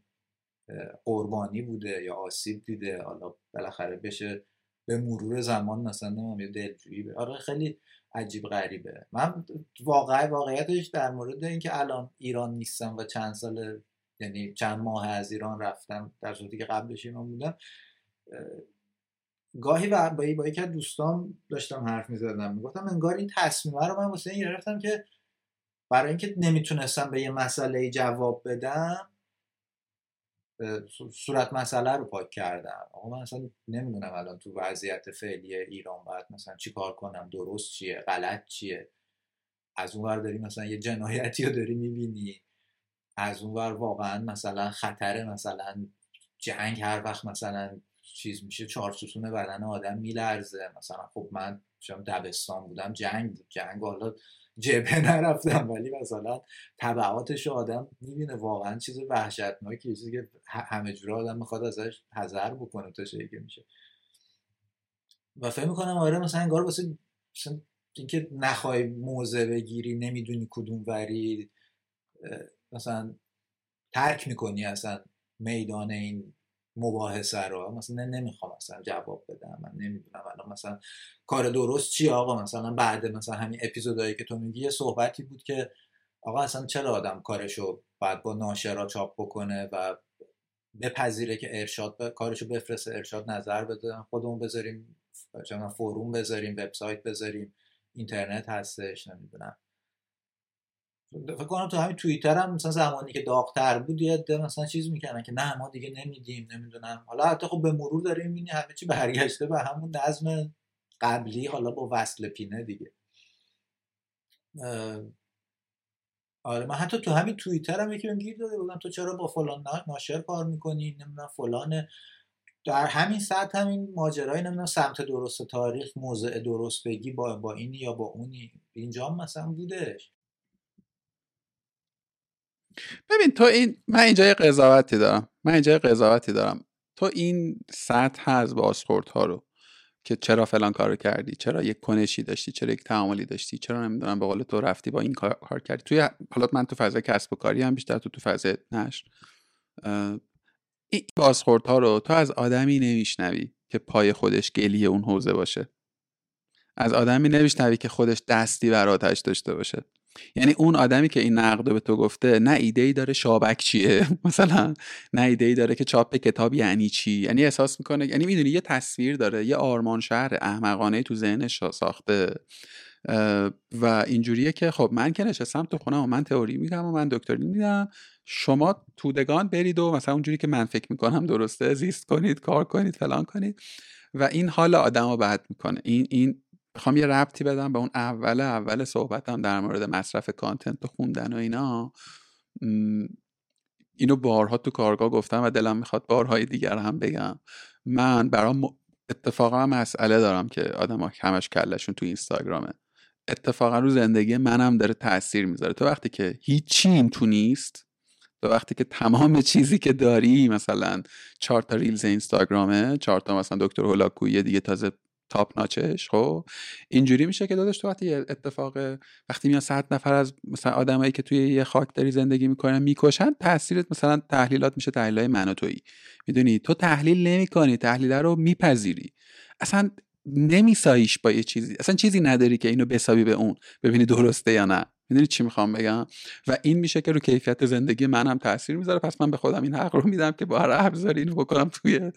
قربانی بوده یا آسیب دیده حالا بالاخره بشه به مرور زمان مثلا نمیم یه دلجویی آره خیلی عجیب غریبه. من واقع واقعیتش در مورد اینکه الان ایران نیستم و چند سال یعنی چند ماه از ایران رفتم در صورتی که قبلش ایران بودم گاهی با, با یکی از دوستان داشتم حرف می‌زدم. می‌گفتم انگار این تصمیمه رو من واسه این گرفتم که برای اینکه نمی‌تونستم به یه مسئله جواب بدم صورت مسئله رو پاک کردم. آقا من اصلا نمی‌دونم الان تو وضعیت فعلی ایران باید مثلا چی کار کنم درست چیه غلط چیه. از اون ور داری مثلا یه جنایتی رو داری می‌بینی. از اون ور واقعا مثلا خطر مثلا جنگ هر وقت مثلا چیز میشه چهار ستون بدن آدم میلرزه. مثلا خب من شما دبستان بودم جنگ جنگ حالا جبهه نرفتم ولی مثلا طبعاتش آدم می‌بینه. واقعا چیز وحشتناکی چیزی که همه جور آدم می‌خواد ازش حذر بکنه تا که میشه. و فکر می‌کنم آره مثلا انگار واسه اینکه نخوای موزه بگیری نمی‌دونی کدوم وری مثلا ترک می‌کنی اصلا میدان این مباحثه رو. مثلا نمی‌خوام مثلا جواب بدم. من نمی‌دونم الان مثلا کار درست چی آقا؟ مثلا بعد مثلا همین اپیزودایی که تو میگی یه صحبتی بود که آقا اصلا چرا آدم کارشو بعد با ناشرا چاپ بکنه و بپذیره که ارشاد کارشو بفرسته ارشاد نظر بده. خودمون بذاریم فروم بذاریم وبسایت بذاریم. اینترنت هستش نمی‌دونم. فکر کنم تو همین توییتر هم مثلا زمانی که داغتر بود یه مثلا چیز می‌کنن که نه ما دیگه نمیدیم نمی‌دونم. حالا حتی خب به مرور داریم می‌بینی همه چی برگشته به همون نظم قبلی حالا با وصل پینه دیگه. آره من حتی تو همین توییتر هم یکی گیر داده بودم. تو چرا با فلان ناشر کار می‌کنی؟ نمی‌دونم فلان در همین ساعت همین ماجرای نمی‌دونم سمت درست تاریخ موضع درست بگی با با اینی یا با اونی. اینجا مثلا بودش. ببین تو این من اینجا قضاوتی دارم. من اینجا قضاوتی دارم. تو این سطح از بازخورد ها رو که چرا فلان کارو کردی؟ چرا یک کنشی داشتی؟ چرا یک تعاملی داشتی؟ چرا نمی‌دونم به قول تو رفتی با این کار, کار کردی؟ توی حالا من تو فضای کسب و کاری هم بیشتر تو تو فضای نشر. این بازخورد ها رو تو از آدمی نمیشنوی که پای خودش گلی اون حوزه باشه. از آدمی نمیشنوی که خودش دستی بر آتش داشته باشه. یعنی اون آدمی که این نقد به تو گفته نه ایده ای داره شابک چیه؟ مثلا نه ایده ای داره که چاپ کتاب یعنی چی؟ یعنی احساس می‌کنه یعنی می‌دونی یه تصویر داره یه آرمان شهر احمقانه تو ذهنش ساخته. و اینجوریه که خب من که نشستم تو خونم و من تئوری میدم و من دکتری میدم. شما تودگان برید و مثلا اونجوری که من فکر می‌کنم درسته زیست کنید کار کنید فلان کنید. و این حال آدم رو بد می‌کنه. این این می‌خوام یه ربطی بدم به اون اول اول صحبتم در مورد مصرف کانتنت و خوندن و اینا. اینو بارها تو کارگاه گفتم و دلم می‌خواد بارهای دیگر هم بگم. من برام اتفاقا مسئله دارم که آدم ها همش کلشون تو اینستاگرامه. اتفاقا رو زندگی منم داره تاثیر می‌ذاره. تو وقتی که هیچی تو نیست تو وقتی که تمام چیزی که داری مثلا چهار تا ریلز اینستاگرامه چهار تا مثلا دکتر هولاکویی دیگه تازه تاپ ناچش خب اینجوری میشه که داداش تو وقتی اتفاق وقتی میان صد نفر از مثلا آدمایی که توی یه خاک داری زندگی می‌کنن می‌کشن تاثیرت مثلا تحلیلات میشه تحلیلای من و تویی. می‌دونی؟ تو تحلیل نمی‌کنی تحلیل رو میپذیری. اصلا نمیساییش با یه چیزی اصلا چیزی نداری که اینو بسابی به اون ببینی درسته یا نه. می‌دونی چی می‌خوام بگم؟ و این میشه که رو کیفیت زندگی منم تاثیر می‌ذاره. پس من به خودم این حق رو میدم که با هر ابزاری اینو بکنم توی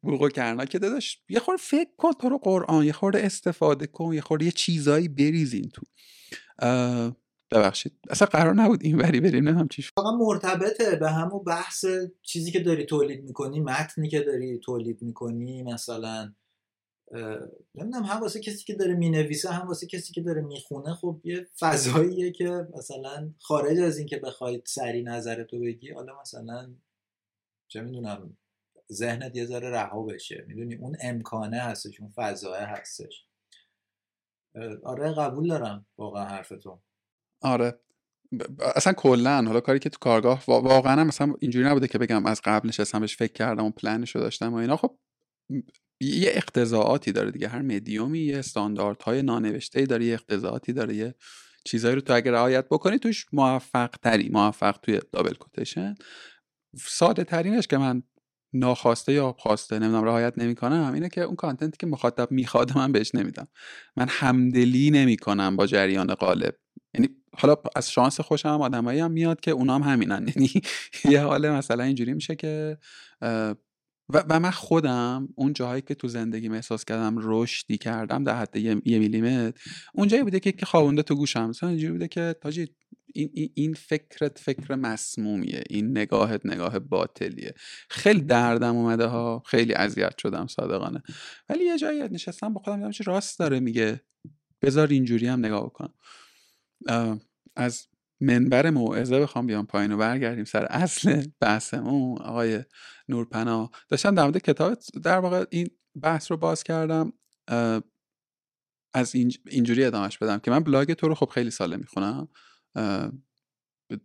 بوق و کرنا که داداش یه خورده فکر کن تو رو قرآن یه خورده استفاده کن یه خورده یه چیزایی بریزین تو. ببخشید. اصلا قرار نبود این وری بریم هم چیش واقعا مرتبطه به همون بحث چیزی که داری تولید می‌کنی متنی که داری تولید می‌کنی مثلا نمی‌دونم هم واسه کسی که داره می‌نویسه هم واسه کسی که داره می‌خونه خب یه فضاییه که مثلا خارج از این که بخواید سری نظرتو بگی حالا مثلا چه می‌دونم ذهنت یه ذره رها بشه. می‌دونی اون امکانه هستش اون فضایه هستش. آره قبول دارم واقعا حرف تو آره اصلا کلا حالا کاری که تو کارگاه واقعا مثلا اینجوری نبوده که بگم از قبل نشستم بهش فکر کردم و پلنش داشتم و اینا. خب یه اقتضاعاتی داره دیگه هر مدیومی یه استانداردهای نانوشته داره یه اقتضاعاتی داره یه چیزایی رو تو اگر رعایت بکنی توش موفق تری موفق توی دابل کوتیشن ساده ترینش که من ناخواسته یا خواسته نمی‌دونم رعایت نمی‌کنم اینه که اون کانتنتی که مخاطب می‌خواد من بهش نمیدم. من همدلی نمی‌کنم با جریان قالب یعنی حالا از شانس خوشم هم آدمایی هم میاد که اونا هم همینن. یعنی یه حال مثلا اینجوری میشه که و, و من خودم اون جاهایی که تو زندگی احساس کردم رشدی کردم در حد یه, یه میلیمتر اونجایی بوده که خوابونده تو گوشم. مثلا اینجوری بوده که تاجی این, این فکرت فکر مسمومیه این نگاهت نگاه باطلیه. خیلی دردم اومده ها خیلی اذیت شدم صادقانه. ولی یه جایی نشستم با خودم چه راست داره میگه. بذار اینجوری هم نگاه بکنم از منبر موعظه بخوام بیام پایین و برگردیم سر اصل بحثمون. آقای نورپنا داشتم در مورد کتاب در واقع این بحث رو باز کردم از اینجوری ادامهش بدم که من بلاگ تو رو خب خیلی ساله می‌خونم.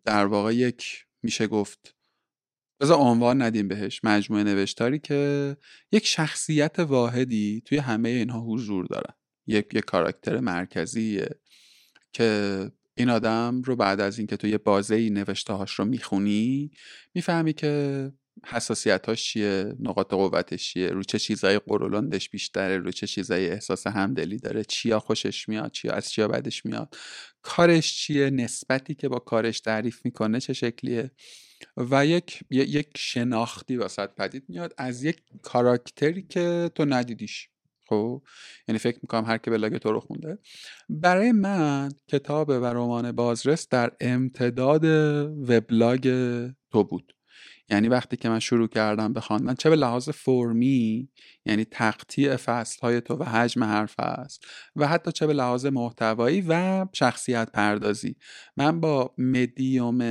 در واقع یک میشه گفت بذار عنوان ندیم بهش مجموعه نوشتاری که یک شخصیت واحدی توی همه اینها حضور داره. یک یک کاراکتر مرکزیه که این آدم رو بعد از اینکه تو یه بازه ای نوشته هاش رو می‌خونی می‌فهمی که حساسیتاش چیه نقاط قوتش چیه رو چه چیزای قرولندش بیشتره رو چه چیزای احساس همدلی داره چیا خوشش میاد چیا از چیا بدش میاد کارش چیه نسبتی که با کارش تعریف می‌کنه چه شکلیه؟ و یک یک شناختی واسط پدید میاد از یک کاراکتری که تو ندیدیش. خب یعنی فکر می‌کنم هر که بلاگ تو رو خونده. برای من کتاب و رمان بازرس در امتداد وبلاگ تو بود. یعنی وقتی که من شروع کردم به خواندن چه به لحاظ فرمی یعنی تقطیع فصل های تو و حجم هر فصل و حتی چه به لحاظ محتوایی و شخصیت پردازی. من با مدیوم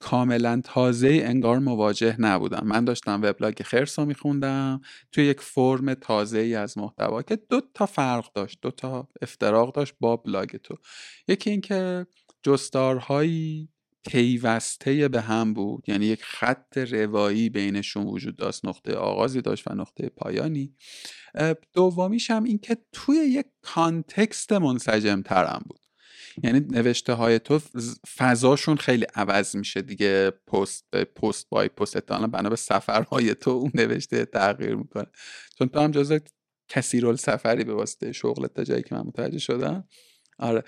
کاملا تازه انگار مواجه نبودم. من داشتم وبلاگ خرس رو میخوندم توی یک فرم تازه ای از محتوا که دو تا فرق داشت دو تا افتراق داشت با بلاگ تو. یکی اینکه جستارهایی پیوسته به هم بود یعنی یک خط روایی بینشون وجود داشت نقطه آغازی داشت و نقطه پایانی. دومیش هم این که توی یک context منسجم ترم بود. یعنی نوشته های تو فضاشون خیلی عوض میشه دیگه پست پست بای پست. اتانا بنا به سفرهای تو اون نوشته تغییر می‌کنه. چون تو هم جز کثیرال سفری به واسطه شغلت تا جایی که من متوجه شدم. آره.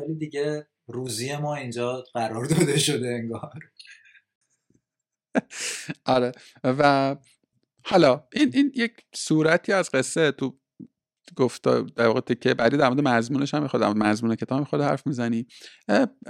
ولی دیگه روزی ما اینجا قرار داده شده انگار. آره. و حالا این این یک صورتی از قصه تو گفت در واقع که بعدی در مورد مضمونش هم می‌خواد مضمون کتاب می‌خواد حرف می‌زنی.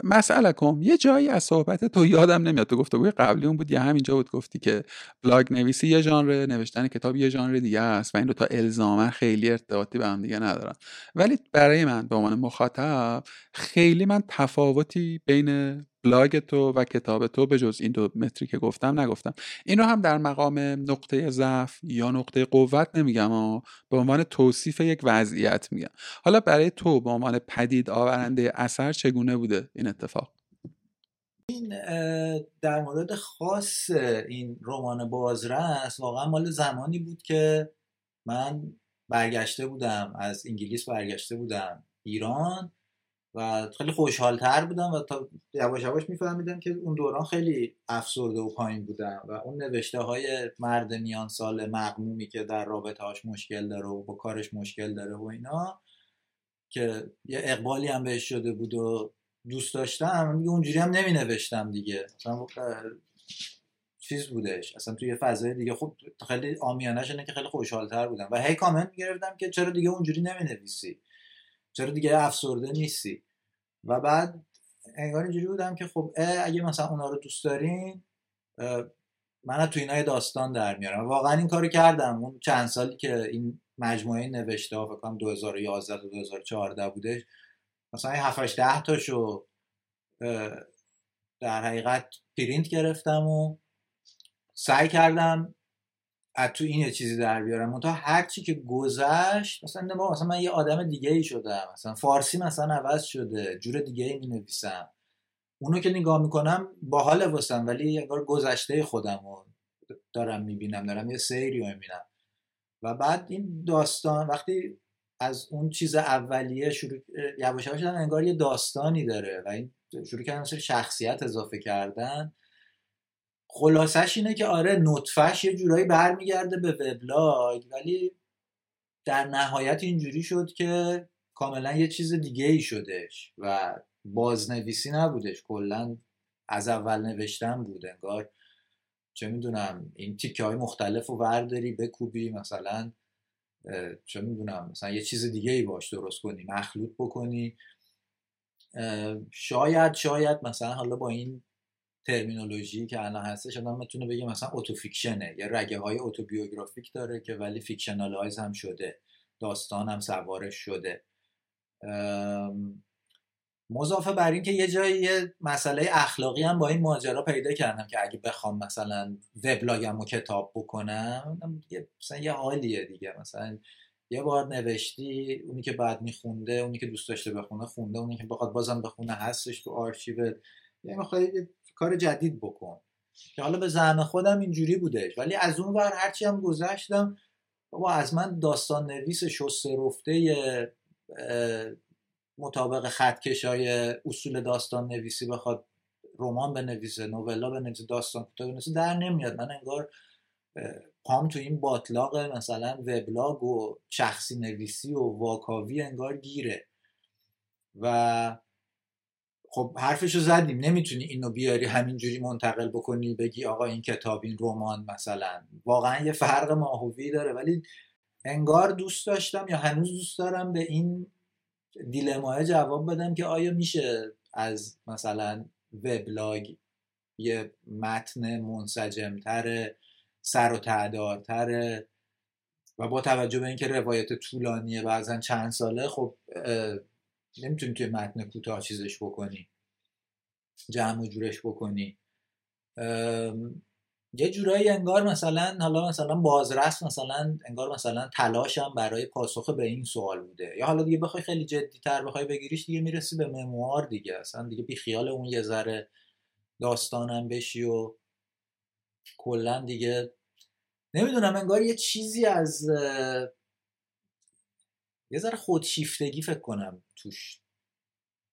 مسئله کن یه جایی از صحبت تو یادم نمیاد. تو گفتگوی قبلی اون بود یا همینجا بود گفتی که بلاگ نویسی یه ژانر نوشتن کتاب یه ژانر دیگه است و این دو تا الزاما خیلی ارتباطی به هم دیگه ندارن. ولی برای من به عنوان مخاطب خیلی من تفاوتی بین بلاگ تو و کتاب تو به جز این دو متری که گفتم نگفتم. اینو هم در مقام نقطه ضعف یا نقطه قوت نمیگم و به عنوان توصیف یک وضعیت میگم. حالا برای تو به عنوان پدید آورنده اثر چگونه بوده این اتفاق؟ این در مورد خاص این رمان بازرس واقعا مال زمانی بود که من برگشته بودم از انگلیس برگشته بودم ایران. و خیلی خوشحالتر بودم و تا یواش یواش میفهمیدم که اون دوران خیلی افسرده و پایین بودم و اون نوشته های مرد میان سال مقمومی که در رابطه هاش مشکل داره و با کارش مشکل داره و اینا که یه اقبالی هم بهش شده بود و دوست داشتم دیگه اونجوری هم نمی نوشتم دیگه. مثلا چیز بودش اصلا توی فضای دیگه خب خیلی آمیانش اینه که خیلی خوشحالتر بودم. و هی کامنت می‌گرفتم که چرا دیگه اونجوری نمی نویسی چرا دیگه افسرده نیستی؟ و بعد انگار اینجوری بودم که خب اگه مثلا اونا رو دوست دارین من تو اینا داستان در میارم واقعا این کارو کردم. اون چند سالی که این مجموعه نوشته ها فکر 2011 تا 2014 بوده مثلا 7 10 تاشو در حقیقت پرینت گرفتم و سعی کردم از تو این چیزی در بیارم. تا هر چی که گذشت مثلا نما مثلا من یه آدم دیگه ای شدم. مثلا فارسی مثلا عوض شده جور دیگه ای می نویسم اونو که نگاه می‌کنم باحال واسم ولی انگار گذشته خودم رو دارم می‌بینم دارم یه سیری رو می‌بینم. و بعد این داستان وقتی از اون چیز اولیه شروع یواش یواش انگار یه داستانی داره و این شروع کردن مثل شخصیت اضافه کردن. خلاصش اینه که آره نطفهش یه جورایی برمیگرده به وبلاگ ولی در نهایت اینجوری شد که کاملا یه چیز دیگه ای شدش و بازنویسی نبودش کلا از اول نوشتن بود انگار. چه می‌دونم این تیکه های مختلف رو ورداری بکوبی مثلا چه می‌دونم مثلا یه چیز دیگه ای باش درست کنی مخلوط بکنی. شاید شاید مثلا حالا با این ترمینولوژی که الان هستش آدم می‌تونه بگه مثلا autofiction ه یا رگه های autobiographic داره که ولی fictionalize هم شده داستان هم سوارش شده. مضافه بر این که یه جایی یه مسئله اخلاقی هم با این ماجرا پیدا کردم که اگه بخوام مثلا وبلاگم رو کتاب بکنم مثلا یه حالیه دیگه. مثلا یه بار نوشتی اونی که بعد میخونده اونی که دوست داشته بخونه خونده اونی که بخواد بازم بخونه هستش تو آرشیو. یه می‌خوای کار جدید بکن. که حالا به زعم خودم اینجوری بودش. ولی از اون ور هرچی هم گذشتم بابا از من داستان نویس شسته رفته مطابق خطکشای اصول داستان نویسی بخواد رمان بنویسه نوولا بنویسه داستان کوتاه بنویسه در نمیاد. من انگار پام تو این باطلاق مثلا وبلاگ و شخصی نویسی و واکاوی انگار گیره. و خب حرفشو زدیم. نمی‌تونی اینو بیاری همینجوری منتقل بکنی بگی آقا این کتاب این رمان مثلا. واقعا یه فرق ماهوی داره. ولی انگار دوست داشتم یا هنوز دوست دارم به این دیلمای جواب بدم که آیا میشه از مثلا وبلاگ یه متن منسجمتر سر و تعدارتر و با توجه به اینکه روایت طولانیه بعضا چند ساله خب نمی‌تونی توی متن کوتاه چیزش بکنی. جمع و جورش بکنی. یه جورایی انگار مثلا حالا مثلا بازرس مثلا انگار مثلا تلاشم برای پاسخ به این سوال بوده. یا حالا دیگه بخوای خیلی جدی تر بخوای بگیریش دیگه می‌رسی به مموار دیگه. اصلا دیگه بی خیال اون یه ذره داستانم بشی و کلا دیگه نمی‌دونم انگار یه چیزی از یه ذره خودشیفتگی فکر کنم توش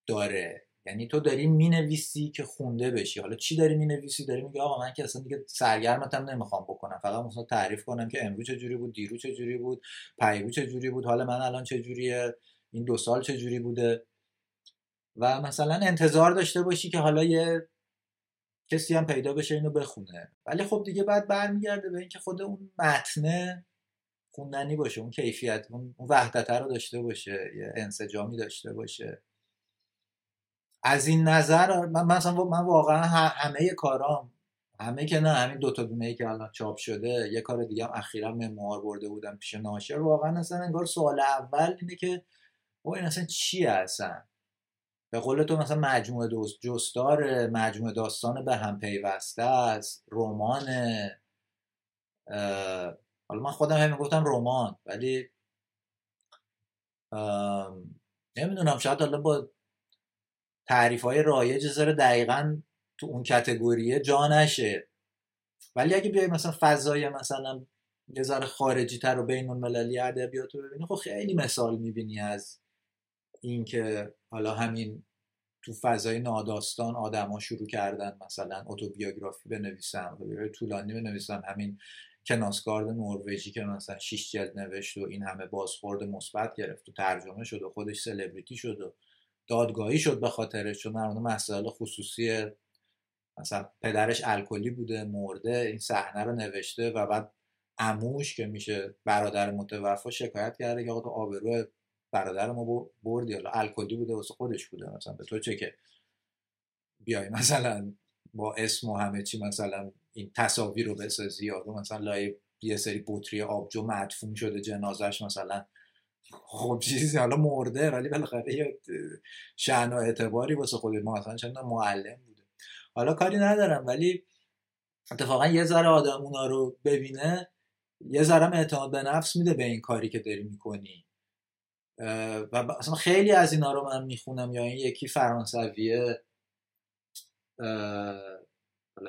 داره. یعنی تو داری می‌نویسی که خونده بشی. حالا چی داری می‌نویسی؟ داری میگه آقا من که اصلا دیگه سرگرمتم نمی‌خوام بکنم. فقط مثلا تعریف کنم که امروز چه جوری بود دیرو چه جوری بود پیرو چه جوری بود حالا من الان چه جوریه این دو سال چه جوری بوده؟ و مثلا انتظار داشته باشی که حالا یه کسی هم پیدا بشه اینو بخونه. ولی خب دیگه بعد برمیگرده به اینکه خود اون متنه خوندنی باشه اون کیفیت اون وحدت رو داشته باشه یه انسجامی داشته باشه. از این نظر من مثلا من واقعا همه کارام همه که نه همین دو تا دونه ای که الان چاپ شده یه کار دیگه هم اخیرا مموار برده بودم پیش ناشر. واقعا اصلا انگار سوال اول اینه که او این اصلا چیه اصلا؟ به قول تو مثلا مجموعه دوست جستار مجموعه داستان به هم پیوسته است رمان حالا من خودم همین گفتم رمان ولی نمی‌دونم شاید حالا با تعریف های رایج زره دقیقا تو اون کتگوریه جا نشه. ولی اگه بیای مثلا فضای مثلا یه ذره خارجی تر و بین المللی ادبیات رو ببینی خب خیلی مثال می‌بینی از اینکه حالا همین تو فضای ناداستان آدما شروع کردن مثلا اتوبیوگرافی بنویسن طولانی بنویسن همین کناسگارد نروژی که مثلا شیش جلد نوشت و این همه بازخورد مثبت گرفت و ترجمه شد و خودش سلبریتی شد و دادگاهی شد به خاطرش چون در مسائل خصوصی مثلا پدرش الکلی بوده مرده این صحنه رو نوشته و بعد اموش که میشه برادر متوفا شکایت کرده که آقا تو آبرو برادر ما بردی. حالا الکلی بوده واسه خودش بوده. مثلا به تو چه که بیای مثلا با اسم و همه چی مثلا این تصاویر رو بسازی یا مثلا لای یه سری بطری آبجو مدفون شده جنازش مثلا خب چیزی حالا مرده ولی بالاخره یه شعن و اعتباری واسه خود ما اصلا چند معلم بوده. حالا کاری ندارم ولی اتفاقا یه ذره آدم اونا رو ببینه یه ذرم اعتماد به نفس میده به این کاری که داری می‌کنی. و اصلا خیلی از اینا رو من می‌خونم یا این یکی فرانسویه.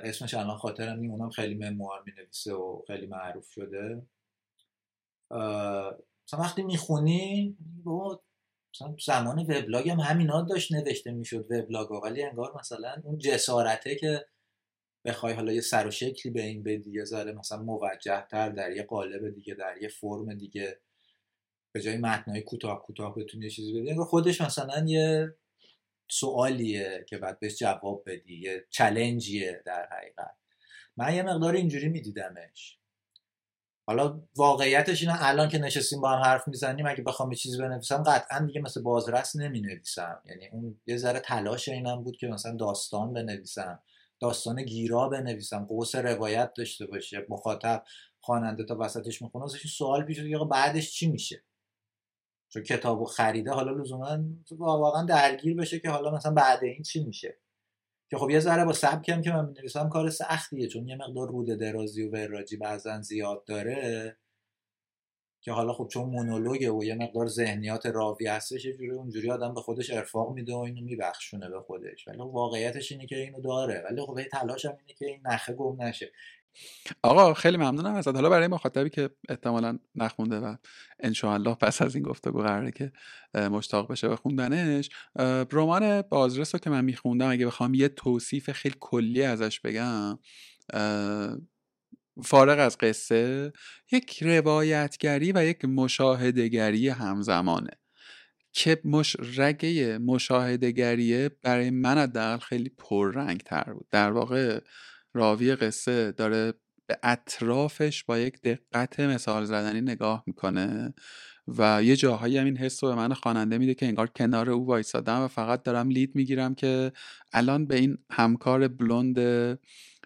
اسمش الان خاطرم نیم اونم خیلی مموار می‌نویسه و خیلی معروف شده. مثلا وقتی می‌خونی مثلا زمان وبلاگ هم همینا داشت نوشته می‌شد وبلاگ ولی انگار مثلا اون جسارته که بخوای حالا یه سر و شکلی به این بدی یه ذره مثلا موجه تر در یه قالب دیگه در یه فرم دیگه به جای متنای کوتاه کوتاه بتونی یه چیزی بدی. خودش مثلا یه سوالیه که بعد بهش جواب بدی یه چلنجیه در حقیقت. من یه مقدار اینجوری میدیدمش. حالا واقعیتش اینه الان که نشستیم با هم حرف می‌زنیم اگه بخوام یه چیزی بنویسم قطعا دیگه مثل بازرس نمی نویسم یعنی اون یه ذره تلاش اینم بود که مثلا داستان بنویسم داستان گیرا بنویسم قوس روایت داشته باشه مخاطب خواننده تا وسطش می‌خونه. ازش سوال پیش بعدش چی میشه؟ چون کتابو خریده حالا لزوما واقعا درگیر بشه که حالا مثلا بعد این چی میشه. که خب یه ذره با سبکم که من می‌نویسم کار سختیه چون یه مقدار روده درازی و وراجی بعضا زیاد داره که حالا خب چون مونولوگه و یه مقدار ذهنیات راوی هستش یه جوری اونجوری آدم به خودش ارفاق میده و اینو میبخشونه به خودش. ولی خب واقعیتش اینه که اینو داره. ولی خب تلاش هم اینه که این نخه گم نشه. آقا خیلی ممنونم ازت. حالا برای مخاطبی که احتمالا نخونده و انشاءالله پس از این گفتگو قراره که مشتاق بشه به خوندنش رمان بازرس رو که من میخوندم اگه بخوام یه توصیف خیلی کلی ازش بگم فارغ از قصه یک روایتگری و یک مشاهدگری همزمانه که مش... رگه مشاهدگریه برای من حداقل خیلی پررنگ تر بود. در واقع راوی قصه داره به اطرافش با یک دقت مثال زدنی نگاه می‌کنه و یه جاهایی هم این حس رو به من خواننده میده که انگار کنار او وایسادم و فقط دارم لید می‌گیرم که الان به این همکار بلوند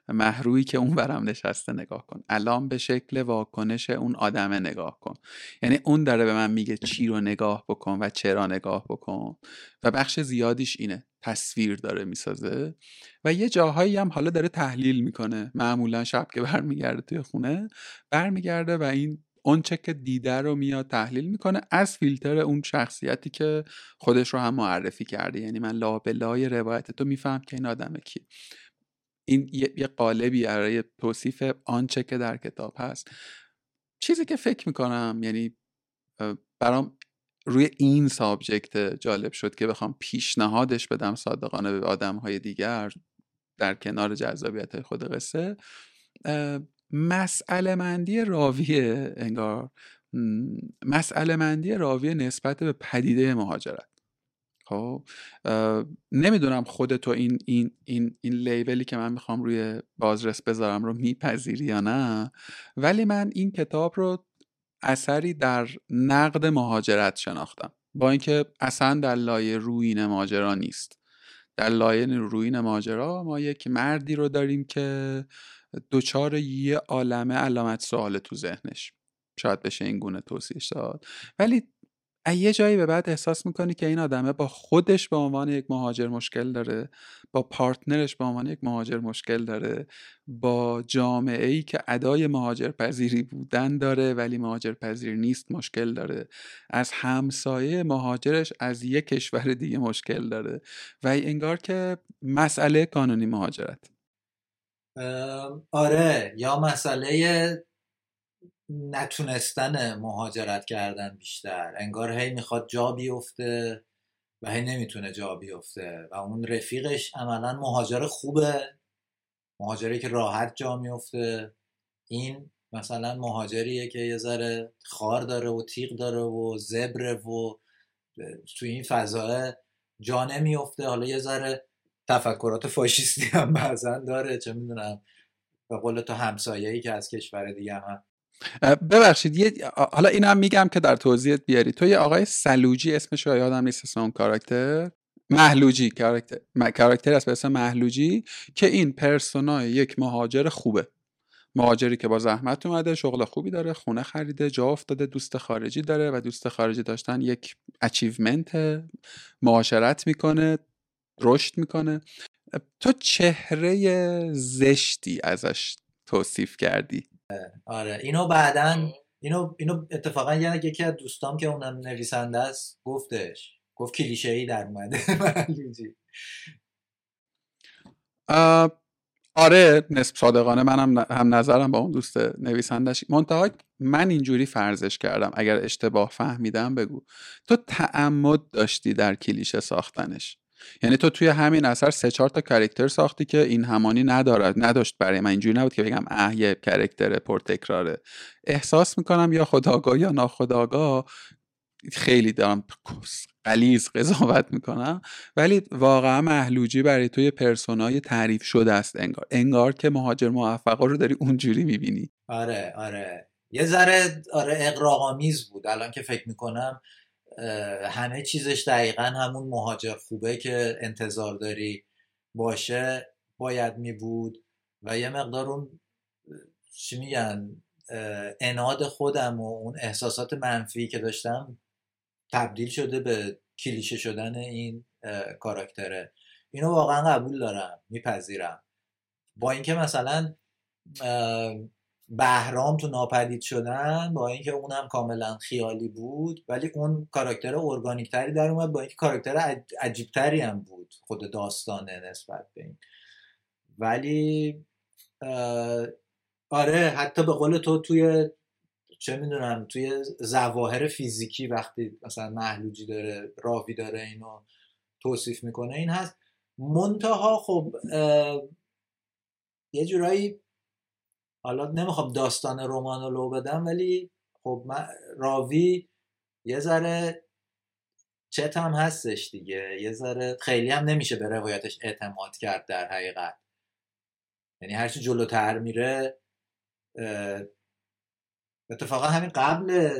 محروی که اون برم نشسته نگاه کن. الان به شکل واکنش اون آدمه نگاه کن. یعنی اون داره به من میگه چی رو نگاه بکن و چرا نگاه بکن. و بخش زیادیش اینه. تصویر داره می‌سازه. و یه جاهایی هم حالا داره تحلیل می‌کنه. معمولا شب که برمیگرده توی خونه برمیگرده و این چه که دیده رو میاد تحلیل می‌کنه از فیلتر اون شخصیتی که خودش رو هم معرفی کرده. یعنی من لابلای روایت تو میفهم که این آدمه کی این یه قالبی برای توصیف آنچه که در کتاب هست. چیزی که فکر می‌کنم یعنی برام روی این سابجکت جالب شد که بخوام پیشنهادش بدم صادقانه به آدم های دیگر در کنار جذابیت خود قصه. مسئله مندی راویه انگار مسئله مندی راویه نسبت به پدیده مهاجرت. خب نمی‌دونم خودتو این این این این لیبلی که من می‌خوام روی بازرس بذارم رو میپذیری یا نه ولی من این کتاب رو اثری در نقد مهاجرت شناختم. با اینکه اصلا در لایه روین ماجرا نیست. در لایه روین ماجرا ما یک مردی رو داریم که دوچار یه عالمه علامت سوال تو ذهنش. شاید بشه این گونه توصیح داد. ولی یه جایی به بعد احساس می‌کنی که این آدمه با خودش به عنوان یک مهاجر مشکل داره با پارتنرش به عنوان یک مهاجر مشکل داره با جامعه ای که ادای مهاجر پذیری بودن داره ولی مهاجر پذیر نیست مشکل داره. از همسایه مهاجرش از یک کشور دیگه مشکل داره و انگار که مسئله قانونی مهاجرت. آره یا مسئله نتونستن مهاجرت کردن بیشتر. انگار هی می‌خواد جا بیفته و هی نمی‌تونه جا بیفته و اون رفیقش عملا مهاجر خوبه مهاجری که راحت جا میفته این مثلا مهاجریه که یه ذره خار داره و تیغ داره و زبره و تو این فضا جا نمیفته حالا یه ذره تفکرات فاشیستی هم بعضا داره. چه می‌دونم به قول تو همسایه‌ای که از کشور دیگه هم ببخشید یه حالا اینم میگم که در توضیح بیاری. تو یه آقای سلوجی اسمش رو یادم نیست اسم اون کاراکتر. محلوجی کاراکتر. کاراکتر است به اسم محلوجی که این پرسونای یک مهاجر خوبه. مهاجری که با زحمت اومده شغل خوبی داره خونه خریده جا افتاده دوست خارجی داره و دوست خارجی داشتن یک achievement معاشرت می‌کنه رشد می‌کنه. تو چهره زشتی ازش توصیف کردی. آره. اینو بعدا اینو اینو اتفاقا یعنی یکی از دوستام که اونم نویسنده است گفتش. گفت کلیشه ای در اومده. آره نسب صادقانه منم هم نظرم با اون دوست نویسندش منتها من اینجوری فرضش کردم. اگر اشتباه فهمیدم بگو. تو تعمد داشتی در کلیشه ساختنش. یعنی تو توی همین اثر سه چهار تا کرکتر ساختی که این همانی ندارد نداشت برای من. اینجوری نبود که بگم اه یه کرکتر پرتکراره. احساس می‌کنم یا خداگاه یا ناخداگاه خیلی دارم قلیز قضاوت می‌کنم. ولی واقعا محلوجی برای توی پرسونای تعریف شده است انگار. انگار که مهاجر موفقا رو داری اونجوری می‌بینی. آره آره. یه ذره آره اقراقامیز بود. الان که فکر می‌کنم همه چیزش دقیقا همون مهاجر خوبه که انتظار داری باشه باید می بود. و یه مقدار اون چی میگن اناد خودم و اون احساسات منفی که داشتم تبدیل شده به کلیشه شدن این کاراکتره. اینو واقعا قبول دارم میپذیرم. با اینکه مثلا بهرام تو ناپدید شدن با اینکه اونم کاملا خیالی بود ولی اون کاراکتر ارگانیک تری در اومد با اینکه کاراکتر عجیب تری هم بود خود داستانه نسبت به این. ولی آره حتی به قول تو توی چه می‌دونم توی زواهر فیزیکی وقتی مثلا محلوجی داره راوی داره اینو توصیف می‌کنه این هست. منتها خب یه جورایی حالا نمی‌خوام داستان رمان رو لو بدم ولی خب راوی یه ذره چت هم هستش دیگه. یه ذره خیلی هم نمیشه به روایتش اعتماد کرد در حقیقت. یعنی هرچی جلوتر میره اتفاقا همین قبل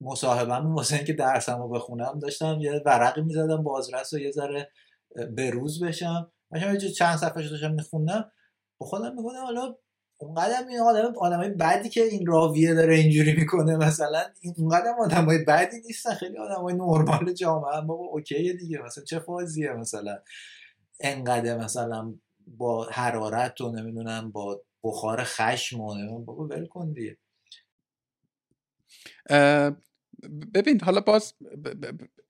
مصاحبم واسه اینکه درسم رو بخونم داشتم یه ورقی می‌زدم بازرس و یه ذره بروز بشم. مثلا چند صفحه داشتم میخوندم. با خودم میگم حالا اونقدر این آدم آدمای بعدی که این راویه داره اینجوری می‌کنه مثلا اونقدر آدمای بعدی نیستن خیلی آدمای نرمال جامعه هم. بابا اوکیه دیگه مثلا چه فازیه مثلا؟ انقدر مثلا با حرارت و نمی‌دونم با بخار خشم و بابا ول کن دیگه. ببین حالا باز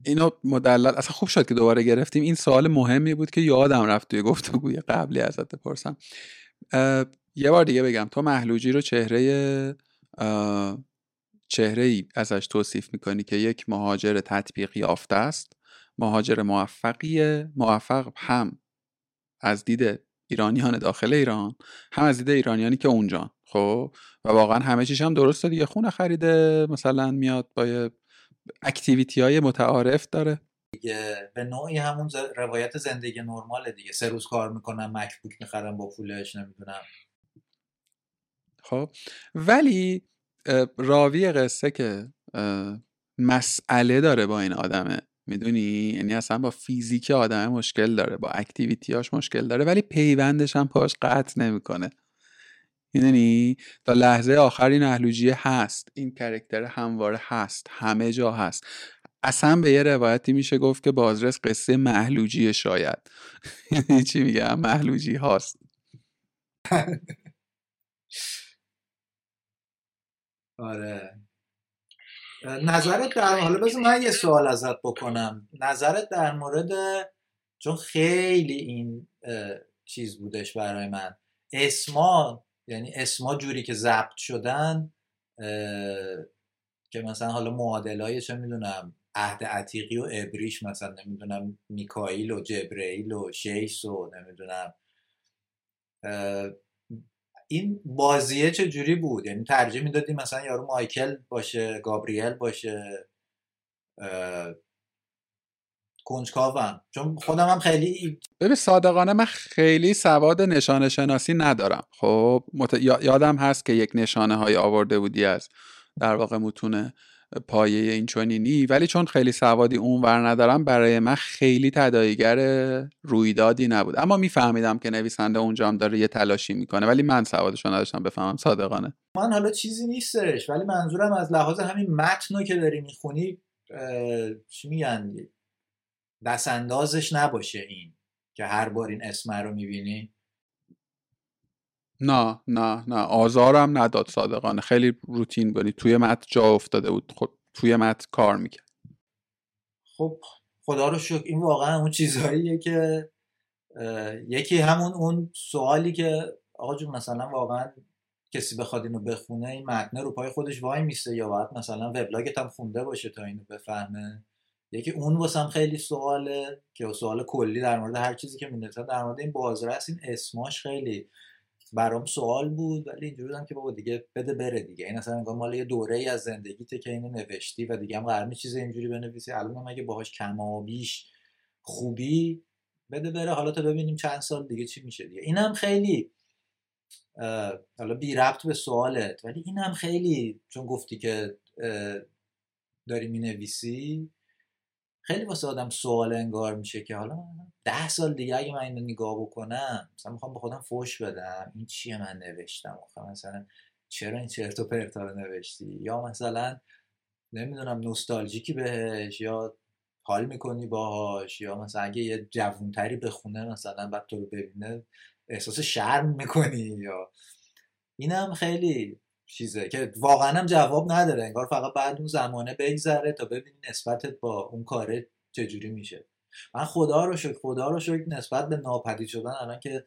اینو مدلل اصلا خوب شد که دوباره گرفتیم. این سوال مهمی بود که یادم رفت توی گفتگوی قبلی ازت بپرسم. یه بار دیگه بگم تو محلوجی رو چهره چهره ای ازش توصیف می‌کنی که یک مهاجر تطبیق یافته است مهاجر موفقیه موفق هم از دید ایرانیان داخل ایران هم از دید ایرانیانی که اونجا خب؟ و واقعا همه چیش هم درسته دیگه. خونه خریده مثلا میاد با اکتیویتی های متعارف داره. دیگه به نوعی همون روایت زندگی نرماله دیگه. سه روز کار می‌کنم مکبوک می‌خرم با پولش نمی‌دونم. خب. ولی راوی قصه که مسئله داره با این آدمه می‌دونی؟ یعنی اصلا با فیزیک آدم مشکل داره با اکتیویتیاش مشکل داره ولی پیوندش هم پاش قطع نمی‌کنه. می‌دونی؟ تا لحظه آخر این اهلوجیه هست این کرکتر همواره هست همه جا هست. اصلا به یه روایتی میشه گفت که بازرس قصه محلوجی شاید. یعنی چی میگم محلوجی هاست. آره. نظرت در حالا بذار من یه سوال ازت بکنم. نظرت در مورد چون خیلی این چیز بودش برای من. اسما یعنی اسما جوری که ضبط شدن که مثلا حالا معادل های چه می‌دونم عهد عتیقی و ابریش مثلا نمی‌دونم میکائیل و جبرئیل و شیس و نمی‌دونم. این بازیه چه جوری بود؟ یعنی ترجیح می‌دادی مثلا یارو مایکل باشه گابریل باشه کنجکاوم. چون خودم هم خیلی ببین صادقانه من خیلی سواد نشانه شناسی ندارم. خب یادم هست که یک نشانه های آورده بودی از در واقع متونه پایه این چونینی ولی چون خیلی سوادی اون ور ندارم برای من خیلی تداییگر رویدادی نبود. اما میفهمیدم که نویسنده اونجا هم داره یه تلاشی می‌کنه ولی من سوادشو نداشتم بفهمم صادقانه. من حالا چیزی نیستش ولی منظورم از لحاظ همین متن که داری می‌خونی چی میگن؟ دستاندازش نباشه این که هر بار این اسم رو می‌بینی؟ نه نه نه. آزارم نداد صادقانه. خیلی روتین بودی. توی مت جا افتاده بود. خب توی مت کار می‌کرد. خب خدا رو شکر. این واقعا اون چیزهاییه که یکی همون اون سوالی که آقا جون مثلا واقعا کسی بخواد اینو بخونه این متن رو پای خودش وای میسته یا باید مثلا وبلاگت هم خونده باشه تا اینو بفهمه؟ یکی اون واسم خیلی سواله که سوال کلی در مورد هر چیزی که می‌نویسن در مورد این بازرس این اسماش خیلی برام سوال بود ولی اینجوری بودم که بابا دیگه بده بره دیگه. این اصلا انگار مال یه دوره ای از زندگیته که اینو نوشتی و دیگه هم قرار چیز اینجوری بنویسی. الان اگه باهاش کمابیش خوبی بده بره. حالا تا ببینیم چند سال دیگه چی میشه دیگه. اینم خیلی حالا بی ربط به سوالت ولی اینم خیلی چون گفتی که داری می‌نویسی خیلی واسه آدم سوال انگار میشه که حالا ده سال دیگه اگه من اینو نگاه بکنم مثلا می‌خوام به خودم فوش بدم این چیه من نوشتم؟ آخه مثلا چرا این چرت و پرتا رو نوشتی؟ یا مثلا نمی‌دونم نوستالژیکی بهش یا حال می‌کنی باهاش یا مثلا اگه یه جوونتری بخونه مثلا بعد تو رو ببینه احساس شرم می‌کنی یا اینم خیلی چیزه که واقعا هم جواب نداره. انگار فقط بعد اون زمانه بگذره تا ببینی نسبتت با اون کاره چجوری میشه. من خدا رو شکر خدا رو شکر نسبت به ناپدید شدن الان که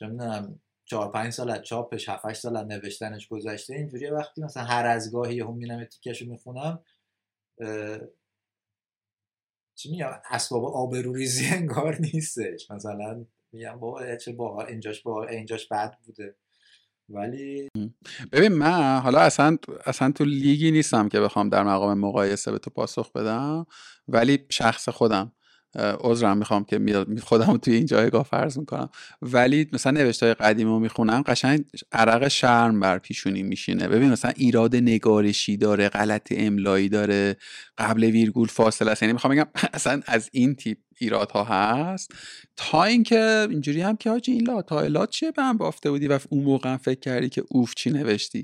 نمی‌دونم چهار پنج سال از چاپش هفت سال از نوشتنش گذشته اینجوری وقتی مثلا هر از گاهی هم مینم تیکشو می‌خونم چی میگم اسباب آبروریزی انگار نیستش. مثلا میگم بابا چه با اینجاش با اینجاش بد بوده. ولی ببین من حالا اصلا اصلا تو لیگی نیستم که بخوام در مقام مقایسه به تو پاسخ بدم ولی شخص خودم عذرم می‌خوام که خودم توی این جایگاه فرض می‌کنم. ولی مثلا نوشته های قدیم رو می‌خونم قشنگ عرق شرم بر پیشونی میشینه. ببین مثلا ایراد نگارشی داره غلط املایی داره قبل ویرگول فاصله است. یعنی می‌خوام بگم اصلا از این تیپ ایرادها هست. تا اینکه اینجوری هم که حاجی این لاتایلات چیه به هم بافته بودی و اون موقع فکر کردی که اوف چی نوشتی؟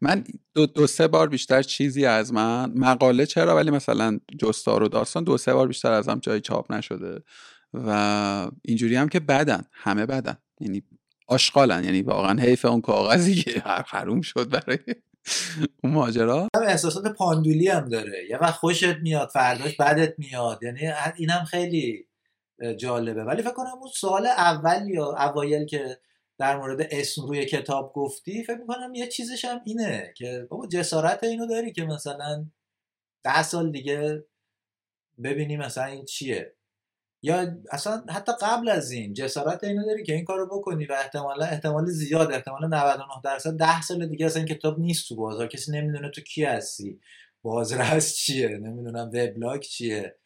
من دو, دو سه بار بیشتر چیزی از من مقاله چرا؟ ولی مثلا جستار و داستان دو سه بار بیشتر ازم جای چاپ نشده و اینجوری هم که بدن همه بدن. یعنی آشغالن یعنی واقعا حیف اون کاغذی که حروم شد برای اون ماجرا؟ هم احساسات پاندولی هم داره. یه وقت خوشت میاد فرداش بدت میاد. یعنی اینم خیلی جالبه. ولی فکر کنم اون سال اول یا اوایل که در مورد اسم روی کتاب گفتی فکر می‌کنم یه چیزش هم اینه که بابا جسارت اینو داری که مثلا ده سال دیگه ببینی مثلا این چیه. یا اصلا حتی قبل از این جسارت اینو داری که این کارو بکنی و احتمالا احتمال زیاد احتمال 99 درصد 10 سال دیگه اصلا کتاب نیست تو بازار. کسی نمی‌دونه تو کی هستی. بازرس چیه؟ نمی‌دونم وبلاگ چیه؟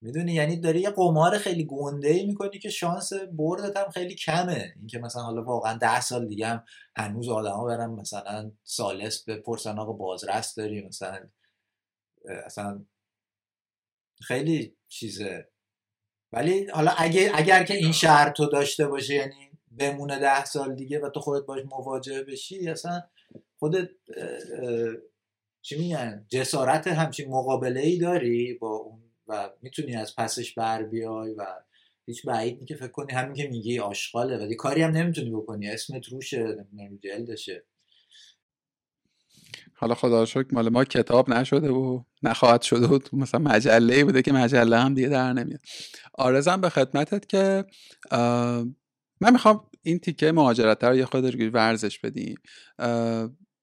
می‌دونی؟ یعنی داری یه قمار خیلی گنده ای می‌کنی که شانس بردت هم خیلی کمه. اینکه مثلا حالا واقعا ده سال دیگه هم هنوز آدما برن مثلا سالس بپرسن آقا بازرس داری؟ مثلا اصلا خیلی چیزه. ولی حالا اگه اگر که این شرط تو داشته باشه یعنی بمونه ده سال دیگه و تو خودت باش مواجه بشی اصلا خودت چی میگن؟ جسارت همچین مقابله ای داری با اون و می‌تونی از پسش بر بیای و هیچ بعید که فکر کنی همین که میگی آشغاله. ولی کاری هم نمی‌تونی بکنی. اسمت روشه جلدشه. حالا خدا شکر مال ما کتاب نشده و نخواهد شده و مثلا مجله بوده که مجله هم دیگه در نمیاد. آرزم به خدمتت که من می‌خوام این تیکه مهاجرت رو یه خود ورزش بدیم.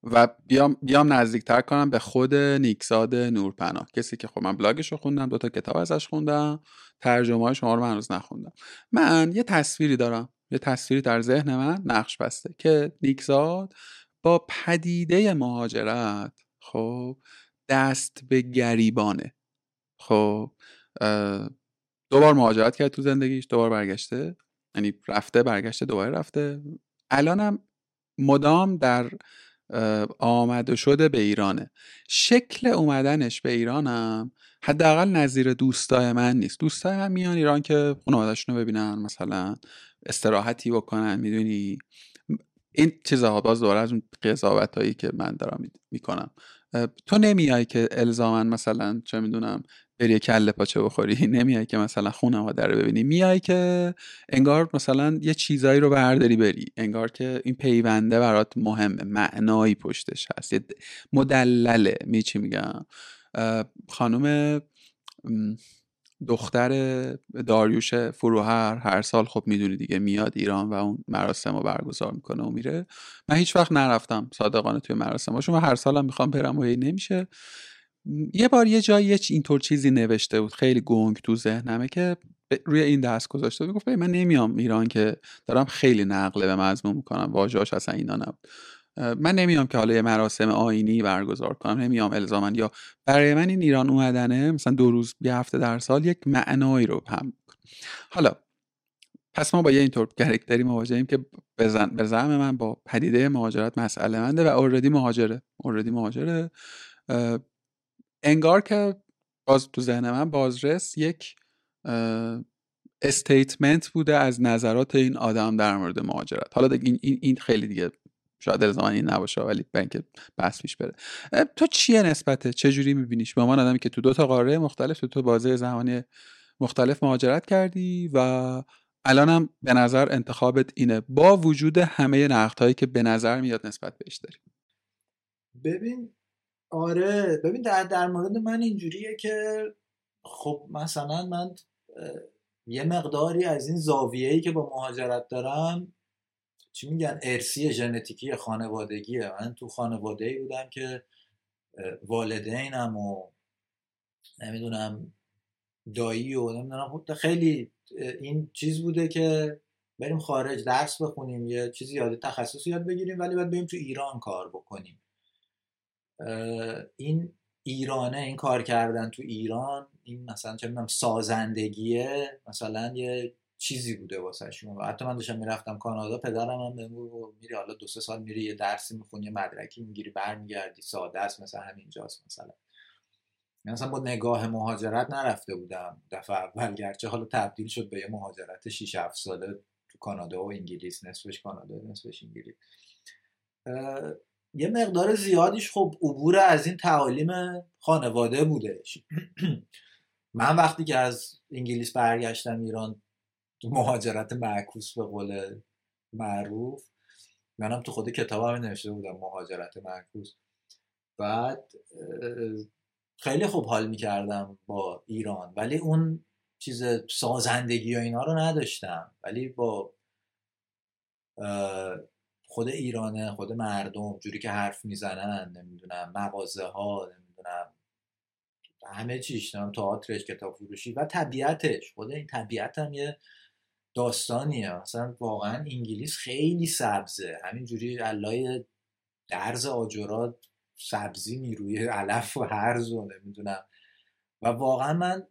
و بیام بیام نزدیکتر کنم به خود نیکزاد نورپناه کسی که خب من بلاگش رو خوندم دوتا کتاب ازش خوندم ترجمه های شما رو من هنوز نخوندم. من یه تصویری دارم یه تصویری در ذهن من نقش بسته که نیکزاد با پدیده مهاجرت خب دست به گریبانه. خب دوبار مهاجرت کرد تو زندگیش دوبار برگشته. یعنی رفته برگشته دوباره رفته. الانم مدام در آمد و شده به ایرانه. شکل اومدنش به ایرانم حداقل نظیر دوستای من نیست. دوستای من میان ایران که خانواده‌شون رو ببینن مثلا استراحتی بکنن می‌دونی؟ این چیزها باز دوره از اون قضاوت هایی که من دارم می‌کنم. تو نمیای که الزاما مثلا چه می‌دونم بری کله پاچه بخوری؟ نمیای که مثلا خانواده رو ببینی؟ میای که انگار مثلا یه چیزایی رو برداری بری. انگار که این پیونده برات مهمه. معنایی پشتش هست. یه مدلله. می چی میگم خانم دختر داریوش فروهر هر سال خب می‌دونی دیگه میاد ایران و اون مراسم رو برگزار می‌کنه و میره. من هیچ وقت نرفتم صادقانه توی مراسم و هر سالم می‌خوام برم و نمیشه. یه بار یه جایی اینطور چیزی نوشته بود خیلی گنگ تو ذهنمه که روی این دست گذاشته بود. گفت من نمیام ایران که دارم خیلی نقله به مضمون می‌کنم واژه‌اش اصلا اینا نبود. من نمیام که حالا یه مراسم آینی برگزار کنم نمیام الزامن یا برای من این ایران اومدنه مثلا دو روز یه هفته در سال یک معنایی رو هم حالا پس ما با یه اینطور کرکتری مواجهیم که به زعم من با پدیده مهاجرت مسئله منده و اوردی مهاجره. اوردی مهاجره. انگار که باز تو ذهن من بازرس یک استیتمنت بوده از نظرات این آدم در مورد مهاجرت. حالا این, این خیلی دیگه شاید الزاما این نباشه ولی اینکه بحث پیش بره. تو چیه نسبته؟ چه جوری میبینیش؟ به عنوان آدمی که تو دو تا قاره مختلف تو تو بازه زمانی مختلف مهاجرت کردی و الانم به نظر انتخابت اینه. با وجود همه نقدهایی که به نظر میاد نسبت بهش داری. ببین آره. ببین در, در مورد من اینجوریه که خب مثلا من یه مقداری از این زاویه‌ای که با مهاجرت دارم چی میگن؟ ارسی ژنتیکی خانوادگیه. من تو خانواده ای بودم که والدینم و نمی‌دونم دایی و نمی‌دونم خیلی این چیز بوده که بریم خارج درس بخونیم یه چیزی یاد تخصص یاد بگیریم ولی باید بریم تو ایران کار بکنیم. این ایرانه این کار کردن تو ایران این مثلا چه می‌دونم سازندگیه. مثلا یه چیزی بوده واسه شما حتی من داشتم می‌رفتم کانادا پدرم هم بهم میری حالا دو سه سال میری یه درسی می‌خونی یه مدرکی می‌گیری برمیگردی ساده است مثلا همینجاست مثلا. من مثلا با نگاه مهاجرت نرفته بودم. دفعه اول گرچه حالا تبدیل شد به یه مهاجرت 6 7 ساله تو کانادا و انگلیس نصفش کانادا نصفش انگلیس. یه مقدار زیادیش خب عبور از این تعالیم خانواده بودش. من وقتی که از انگلیس برگشتم ایران مهاجرت معکوس به قول معروف. منم تو خود کتابم نوشته بودم مهاجرت معکوس. بعد خیلی خوب حال می‌کردم با ایران ولی اون چیز سازندگی و اینا رو نداشتم. ولی با خود ایرانه خود مردم جوری که حرف می‌زنن نمی‌دونم مغازه ها نمی‌دونم همه چیش نمی‌دونم تئاترش کتاب فروشی و طبیعتش. خود این طبیعت هم یه داستانیه. مثلا واقعا انگلیس خیلی سبزه. همینجوری علای درز آجرات سبزی می‌روی علف و هرز و نمی‌دونم. و واقعا من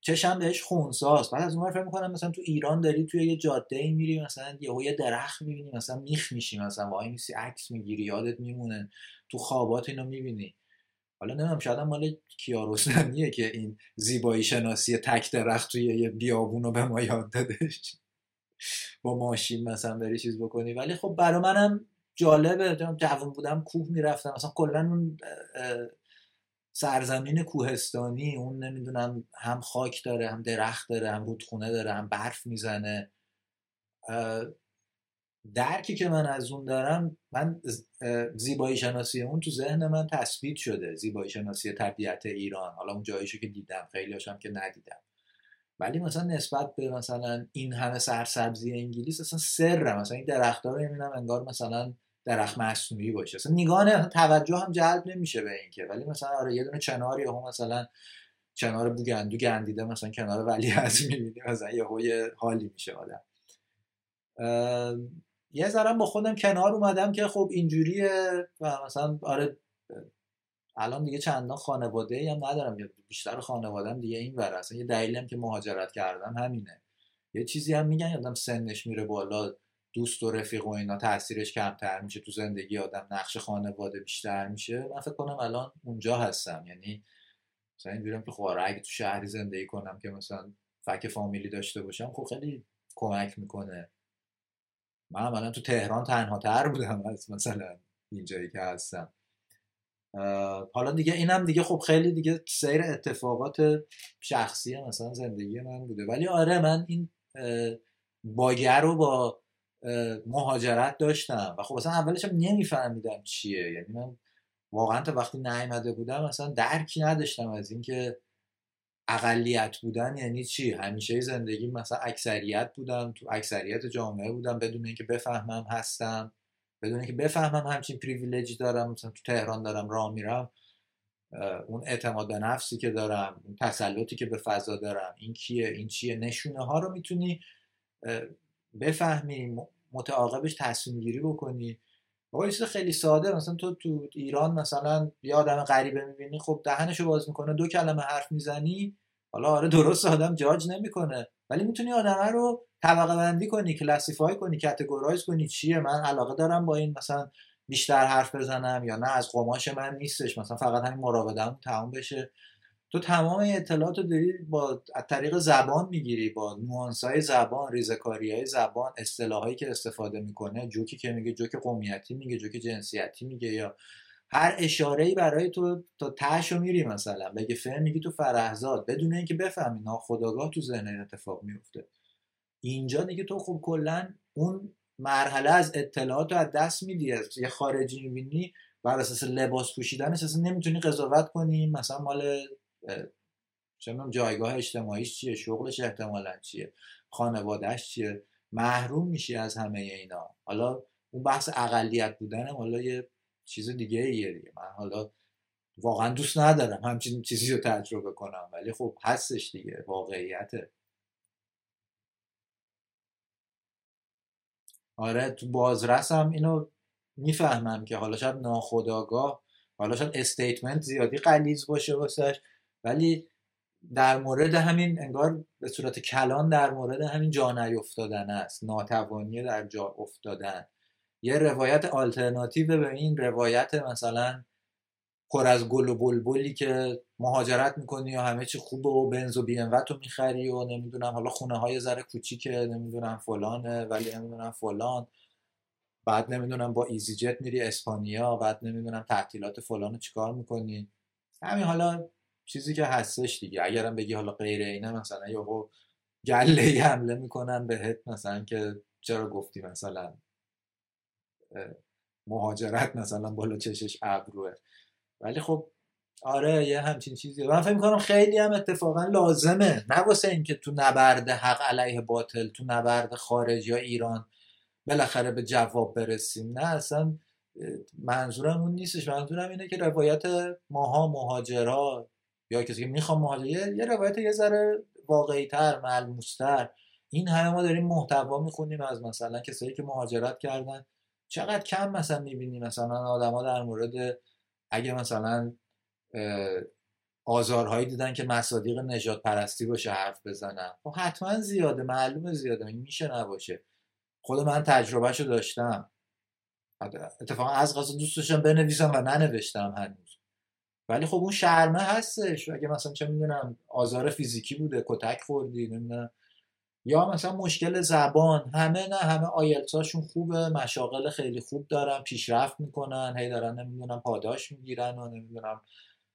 چشم بهش خونساست بعد از اون فکر می‌کنم مثلا تو ایران داری توی یه جاده ای میری مثلا یهو یه درخت می‌بینی مثلا میخ میشی مثلا وای میسی عکس می‌گیری یادت میمونه. تو خوابات اینو می‌بینی. حالا نمی‌دونم شاید مال کیارستمیه که این زیبایی شناسی تک درخت توی یه بیابون به ما یاد دادش با ماشین مثلا بری چیز بکنی. ولی خب برای منم جالبه. جوان بودم کوه می‌رفتم. مثلا کلا اون سرزمین کوهستانی اون نمی‌دونم هم خاک داره هم درخت داره هم رودخونه داره هم برف می‌زنه. درکی که من از اون دارم من زیبایی شناسی اون تو ذهن من تثبیت شده. زیبایی شناسی طبیعت ایران. حالا اون جاییشو که دیدم خیلی هاشم که ندیدم. ولی مثلا نسبت به مثلا این همه سرسبزی انگلیس اصلا سر مثلا این درختها رو می‌بینم انگار مثلا درخت مصنوعی باشه. اصلا نگاه توجه هم جلب نمیشه به اینکه. ولی مثلا آره یه دونه چنار یا مثلا چنار بوگندو گندیده مثلا کنار ولی از می‌بینی مثلا یه حالی میشه آدم. یه ذرم با خودم کنار اومدم که خب اینجوریه و مثلا آره الان دیگه چندان خانواده هم ندارم. بیشتر خانوادم دیگه این ور. اصلا یه دلیلم که مهاجرت کردم همینه. یه چیزی هم میگن یادم سنش میره بالا. دوست و رفیق و اینا تاثیرش کمتر میشه. تو زندگی آدم نقش خانواده بیشتر میشه. من فکر کنم الان اونجا هستم. یعنی مثلا اینجوریم که خب آره اگه تو شهری زندگی کنم که مثلا فک فامیلی داشته باشم خب خیلی کمک می‌کنه. من الان تو تهران تنها تر بودم از مثلا اینجایی که هستم. حالا دیگه اینم دیگه خب خیلی دیگه سیر اتفاقات شخصی مثلا زندگی من بوده. ولی آره من این باگر رو با مهاجرت داشتم. و خب اصلا اولش هم نمیفهمیدم چیه. یعنی من واقعا تا وقتی نیامده بودم مثلا درکی نداشتم از اینکه اقلیت بودن یعنی چی. همیشه زندگی مثلا اکثریت بودم تو اکثریت جامعه بودم بدون اینکه بفهمم هستم. بدون اینکه بفهمم همچین پریویلجی دارم مثلا تو تهران دارم راه میرم اون اعتماد به نفسی که دارم اون تسلطی که به فضا دارم این کیه این چیه نشونه ها رو می‌تونی بفهمی متعاقبش تصمیم گیری بکنی. بابا خیلی ساده مثلا تو تو ایران مثلا یه آدم غریبه می‌بینی خب دهنشو باز می‌کنه دو کلمه حرف می‌زنی حالا آره درست آدم جاج نمی‌کنه. ولی می‌تونی آدمه رو طبقه بندی کنی کلاسیفای کنی کاتگورایز کنی چیه. من علاقه دارم با این مثلا بیشتر حرف بزنم یا نه از قماش من نیستش. مثلا فقط همین مراودم تمام بشه. تو تمام اطلاعات رو داری با از طریق زبان می‌گیری با نوانس های زبان ریزکاری های زبان اصطلاحایی که استفاده می‌کنه جوکی که میگه جوک قومیتی میگه جوک جنسیتی میگه یا هر اشاره ای برای تو تا تهش رو میری مثلا. بگه فهم میگی تو فرهزاد. بدون اینکه بفهمی ناخداگاه تو ذهن اتفاق میفته اینجا دیگه تو خب کلا اون مرحله از اطلاعات رو از دست میدی یه خارجی می‌بینی. بر اساس لباس پوشیدن اصلا نمی‌تونی قضاوت کنی. مثلا مال چه جایگاه اجتماعیش چیه؟ شغلش احتمالا چیه؟ خانوادهش چیه؟ محروم میشی از همه اینا. حالا اون بحث اقلیت بودن حالا یه چیز دیگه ایه دیگه. من حالا واقعا دوست ندارم همچین چیزی رو تجربه کنم ولی خب هستش دیگه واقعیته. آره تو بازرسم اینو می‌فهمم که حالا شاید ناخودآگاه حالا شاید statement زیادی غلیظ باشه واسش ولی در مورد همین انگار به صورت کلان در مورد همین جا نیفتادن است. ناتوانی در جا افتادن. یه روایت آلترناتیو به این روایت مثلا پر از گل و بلبلی که مهاجرت می‌کنی و همه چی خوبه و بنز و بی ام و می‌خری و نمی‌دونم حالا خونه های ذره کوچیکه نمی‌دونم فلانه ولی نمی‌دونم فلان. بعد نمی‌دونم با ایزی جت میری اسپانیا بعد نمی‌دونم تعطیلات فلان چیکار می‌کنی. همین حالا چیزی که هستش دیگه. اگرم بگی حالا غیر اینه مثلا یا گله حمله می‌کنن بهت مثلا که چرا گفتی مثلا؟ مهاجرت مثلا بالا چشش ابروه. ولی خب آره یه همچین چیزی من فکر می‌کنم خیلی هم اتفاقا لازمه. نه واسه اینکه تو نبرد حق علیه باطل تو نبرد خارج یا ایران بالاخره به جواب برسیم. نه اصلا منظورم اون نیستش. منظورم اینه که روایت ماها مهاجرا یا کسی که می‌خوام مهاجر یه روایت یه ذره واقعی تر ملموس تر این همه ما داریم محتوا می‌خونیم از مثلا کسایی که مهاجرت کردن. چقدر کم مثلا می‌بینیم مثلا آدما در مورد اگه مثلا آزارهایی دیدن که مصادیق نجات پرستی باشه حرف بزنن. خب حتما زیاده معلومه زیاده میشه نباشه. خود من تجربهشو داشتم. اتفاقا از غذا دوست داشتم بنویسم و ننوشتم هنوز. ولی خب اون شرمه هستش. اگه مثلا چه می‌دونم آزار فیزیکی بوده کتک خوردی نمی‌دونم. یا مثلا مشکل زبان همه نه همه آیلتساشون خوبه مشاغل خیلی خوب دارن پیشرفت می‌کنن هی دارن نمی‌دونم پاداش می‌گیرن و نمی‌دونم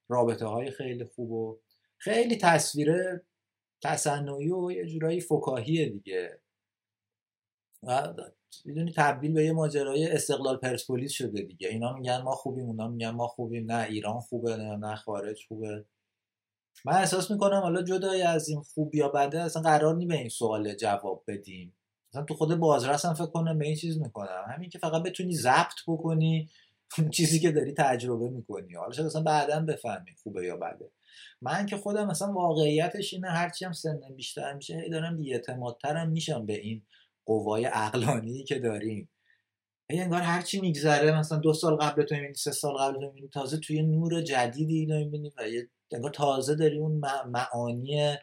رابطه های خیلی خوب و خیلی تصویر تصنعی و یه جورایی فکاهیه دیگه. و می‌دونی تبدیل به یه ماجرای استقلال پرسپولیس شده دیگه. اینا میگن ما خوبیم اونا میگن ما خوبیم نه ایران خوبه نه, نه خارج خوبه. من احساس می‌کنم حالا جدای از این خوب یا بده اصلا قرار نی به این سوال جواب بدیم. مثلا تو خود بازرس هم فکر کنم به این چیز می‌کنم. همین که فقط بتونی ضبط بکنی چیزی که داری تجربه می‌کنی. حالا شاید اصلا بعدا بفهمی خوبه یا بده. من که خودم مثلا واقعیتش اینه هرچی هم سنم بیشتر میشه هی دارم بیاعتمادترم میشم به این قوای عقلانی که داریم. هی انگار هرچی میگذره مثلا دو سال قبل تو می‌بینی سه سال قبل تو می‌بینی تازه توی نور جدیدی اینو می‌بینی و یه انگار تازه داری اون معانی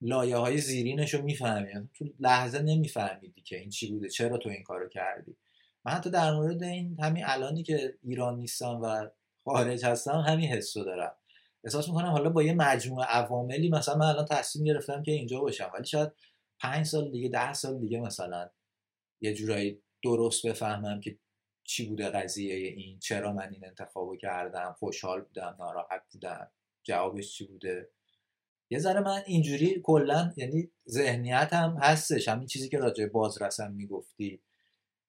لایه های زیرینش رو می‌فهمی. یعنی تو لحظه نمیفهمیدی که این چی بوده چرا تو این کارو کردی. من حتی در مورد این همین الانی که ایران نیستم و خارج هستم همین حس رو دارم. احساس می‌کنم حالا با یه مجموعه عواملی مثلا من الان تصمیم گرفتم که اینجا باشم. ولی شاید پنج سال دیگه ده سال دیگه مثلا یه جورایی درست بفهمم که چی بوده قضیه این؟ چرا من این انتخابو کردم؟ خوشحال بودم ناراحت بودم. جوابش چی بوده؟ یه ذره من اینجوری کلا یعنی ذهنیت هم هستش. همین چیزی که راجع بازرسم می‌گفتی.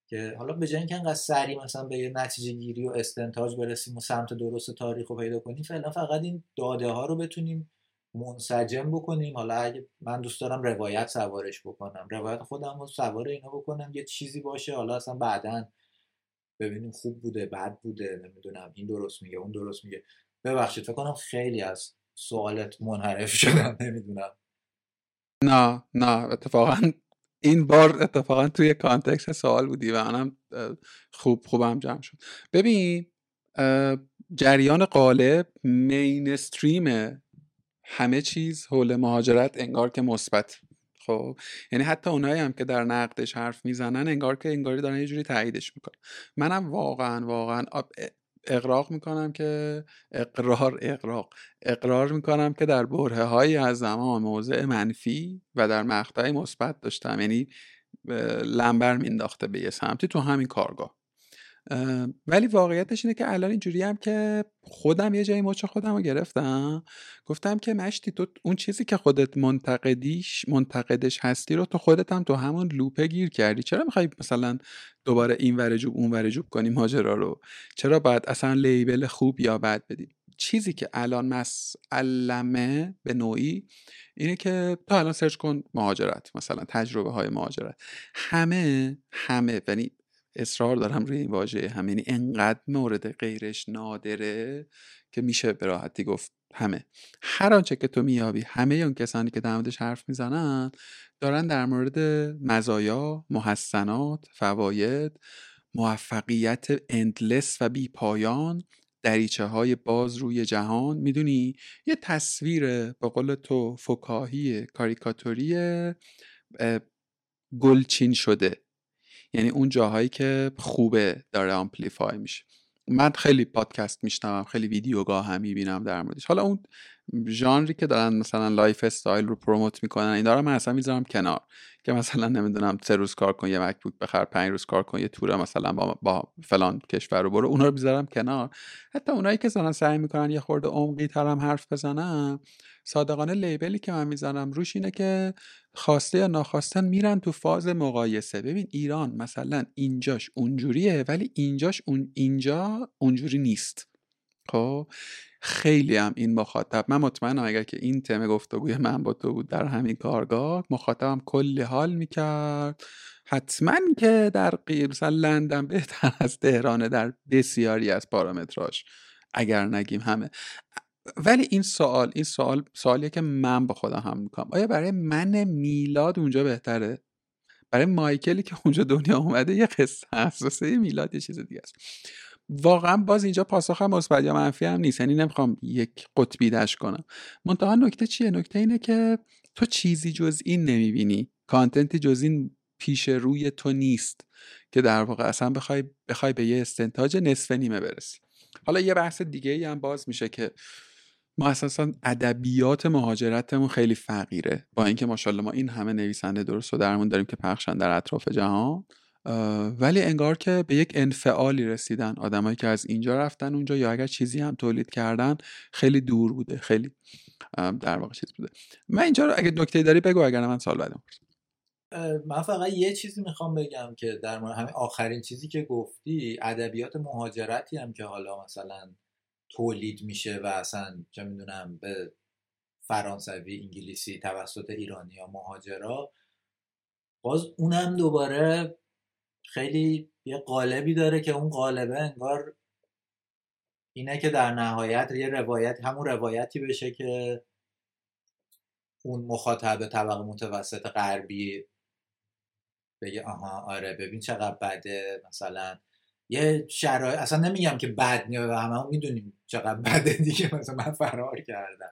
که حالا به جای اینکه انقدر سریع مثلا به یه نتیجه گیری و استنتاج برسیم و سمت درست تاریخ رو پیدا کنیم فعلا فقط این داده ها رو بتونیم منسجم بکنیم. حالا اگه من دوست دارم روایت سوارش بکنم. روایت خودم رو سوار اینا بکنم. یه چیزی باشه. حالا اصلا بعدا ببینیم خوب بوده بد بوده نمی‌دونم این درست میگه اون درست میگه. ببخشید فکر کنم خیلی از سوالت منحرف شدم نمی‌دونم. نه نه اتفاقا این بار اتفاقا توی کانتکس سوال بودی و منم خوب خوبم جمع شد. ببین جریان قالب مینستریم همه چیز حول مهاجرت انگار که مثبت. خب یعنی حتی اونایی هم که در نقدش حرف می‌زنن انگار که انگاری دارن یه جوری تاییدش می‌کنن. منم واقعا واقعا اقراق می‌کنم که اقرار اقراق اقرار می‌کنم که در بره هایی از زمان موضع منفی و در مقطعی مثبت داشتم. یعنی لنبر مینداخته به یه سمتی تو همین کارگاه. ولی واقعیتش اینه که الان اینجوری هم که خودم یه جایی مچ خودم رو گرفتم. گفتم که مشتی تو اون چیزی که خودت منتقدیش منتقدش هستی رو تو خودت هم تو همون لوپه گیر کردی. چرا می‌خوای مثلا دوباره این ورجوب اون ورجوب کنی ماجرا رو؟ چرا باید اصلا لیبل خوب یا بد بدی؟ چیزی که الان مسئلمه به نوعی اینه که تو الان سرچ کن مهاجرت مثلا تجربه های مهاجرت. همه همه یعنی اصرار دارم روی این واژه. هم یعنی انقدر مورد غیرش نادره که میشه به راحتی گفت همه. هر آنچه که تو میابی همه اون کسانی که در حرف می‌زنن دارن در مورد مزایا محسنات فواید موفقیت endless و بی پایان دریچه های باز روی جهان. می‌دونی؟ یه تصویر به قول تو فکاهی کاریکاتوری گلچین شده. یعنی اون جاهایی که خوبه داره amplify میشه. من خیلی پادکست میشنوم خیلی ویدیو گاهی هم می‌بینم در موردش. حالا اون ژانری که دارن مثلا lifestyle رو promote می‌کنن این دارم من اصلا می‌ذارم کنار. که مثلا نمی‌دونم سه روز کار کن یه مکبوک بخر پنج روز کار کن یه توره مثلا با, با فلان کشور رو برو اونا رو بذارم کنار. حتی اونایی که دارن سعی می‌کنن یه خورده عمقی تر هم حرف بزنن صادقانه لیبلی که من می‌زنم روش اینه که خواسته یا ناخواستن میرن تو فاز مقایسه. ببین ایران مثلا اینجاش اونجوریه ولی اینجاش اون اینجا اونجوری نیست. خب؟ خیلی هم این مخاطب من مطمئنم اگر که این تم گفتگوی من با تو بود در همین کارگاه مخاطبم کلی حال می‌کرد. حتما که در مثلا لندن بهتر از تهرانه در بسیاری از پارامتراش اگر نگیم همه. ولی این سوال این سوال سوالیه که من با خودم هم می‌کنم. آیا برای من میلاد اونجا بهتره؟ برای مایکلی که اونجا دنیا اومده یه قصه هست میلاد یه چیز دیگه است. واقعا باز اینجا پاسخ هم مثبت یا منفی هم نیست. یعنی نمی‌خوام یک قطبی دش کنم. منتها نکته چیه؟ نکته اینه که تو چیزی جز این نمی‌بینی. کانتنتی جز این پیش روی تو نیست که در واقع اصلا بخوای بخوای به یه استنتاج نصف نیمه برسی. حالا یه بحث دیگه ای هم باز میشه که ما اساسا ادبیات مهاجرتمون خیلی فقیره. با اینکه ماشاءالله ما این همه نویسنده درست و درمون داریم که پخشن در اطراف جهان. ولی انگار که به یک انفعالی رسیدن. آدمایی که از اینجا رفتن اونجا یا اگر چیزی هم تولید کردن خیلی دور بوده خیلی در واقع چیز بوده. من اینجا رو اگه نکته داری بگو اگر من سال بعدم من فقط یه چیزی می‌خوام بگم که در مورد همین آخرین چیزی که گفتی ادبیات مهاجرتی هم که حالا مثلا تولید میشه و اصلا چه می‌دونم به فرانسوی انگلیسی توسط ایرانی یا مهاجرا باز اونم دوباره خیلی یه قالبی داره که اون قالبه انگار اینه که در نهایت یه روایت همون روایتی بشه که اون مخاطب طبقه متوسط غربی بگه آها آره ببین چقدر بده مثلا یه شرایط اصلا نمیگم که بد نیه و همه می‌دونیم چقدر بده دیگه مثلا من فرار کردم.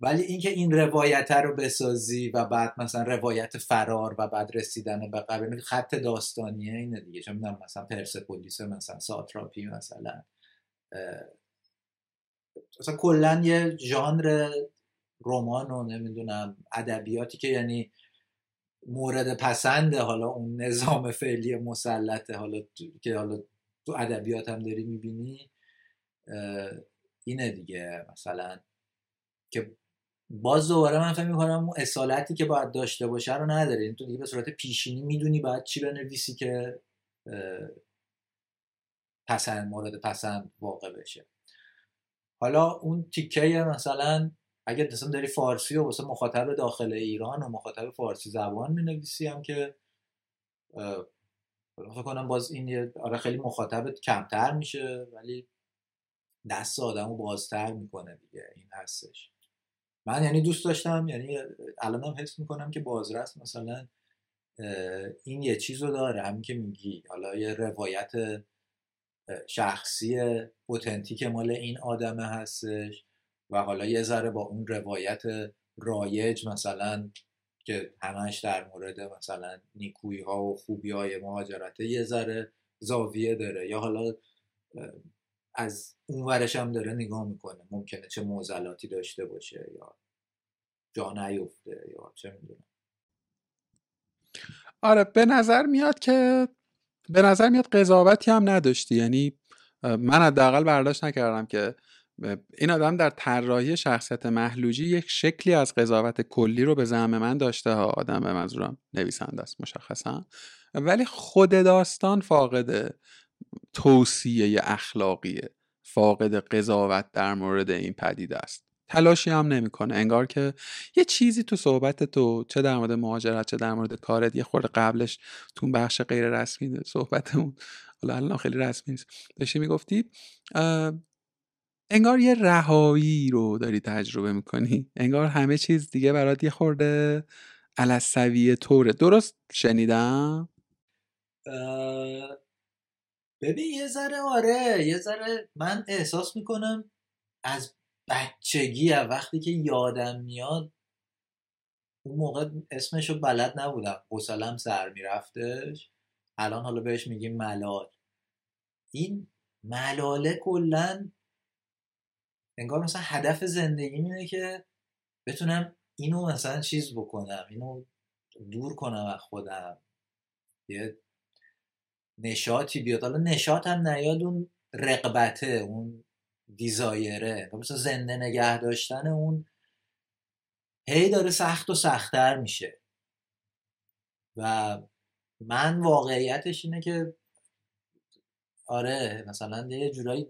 ولی اینکه این روایت رو بسازی و بعد مثلا روایت فرار و بعد رسیدن به قبل خط داستانیه اینه دیگه. چون می‌دونم مثلا پرسپولیس مثلا ساتراپی مثلا مثلا کلا یه ژانر رمان و نمی‌دونم ادبیاتی که یعنی مورد پسند حالا اون نظام فعلی مسلطه حالا که حالا تو ادبیات هم داری می‌بینی اینه دیگه. مثلا که باز دوباره من فکر می‌کنم اون اصالتی که باید داشته باشه رو نداره. این تو دیگه به صورت پیشینی می‌دونی باید چی بنویسی که پسند مورد پسند واقع بشه. حالا اون تیکه مثلا اگر مثلا داری فارسی و واسه مخاطب داخل ایران و مخاطب فارسی زبان می‌نویسی هم که فکر کنم باز این آره خیلی مخاطبت کمتر میشه ولی دست آدمو بازتر می‌کنه دیگه این هستش من یعنی دوست داشتم یعنی الان هم حس می‌کنم که بازرس مثلا این یه چیز رو داره. همین که میگی حالا یه روایت شخصی اوتنتیک مال این آدمه هستش و حالا یه ذره با اون روایت رایج مثلا که همش در مورد مثلا نیکویی ها و خوبی های مهاجرته یه ذره زاویه داره. یا حالا از اون ورش هم داره نگاه می‌کنه. ممکنه چه موزلاتی داشته باشه یا جا نیفته یا چه می‌دونم. آره به نظر میاد که به نظر میاد قضاوتی هم نداشتی. یعنی من حداقل برداشت نکردم که این آدم در طراحی شخصیت محلوجی یک شکلی از قضاوت کلی رو به زعم من داشته ها. آدم به منظورم نویسنده است مشخصا. ولی خود داستان فاقد توصیه اخلاقیه. فاقد قضاوت در مورد این پدیده است. تلاشی هم نمی‌کنه. انگار که یه چیزی تو صحبت تو چه در مورد مهاجرت چه در مورد کارت یه خورده قبلش تو بخش غیر رسمی صحبتمون حالا الان خیلی رسمی نیست داشتی می‌گفتی انگار یه رهایی رو داری تجربه می‌کنی. انگار همه چیز دیگه برات یه خورده علصویه طوره. درست شنیدم؟ ببین یه ذره آره یه ذره من احساس می‌کنم از بچگی وقتی که یادم میاد اون موقع اسمشو بلد نبودم. حوصلم سر میرفتش. الان حالا بهش میگیم ملال. این ملاله کلا انگار مثلا هدف زندگی اینه که بتونم اینو مثلا چیز بکنم اینو دور کنم از خودم. یه نشاطی بیاد. حالا نشاط هم نیاد اون رقبته اون دیزایره. مثلا زنده نگه داشتن اون هی داره سخت و سختتر میشه. و من واقعیتش اینه که آره مثلا یه جورایی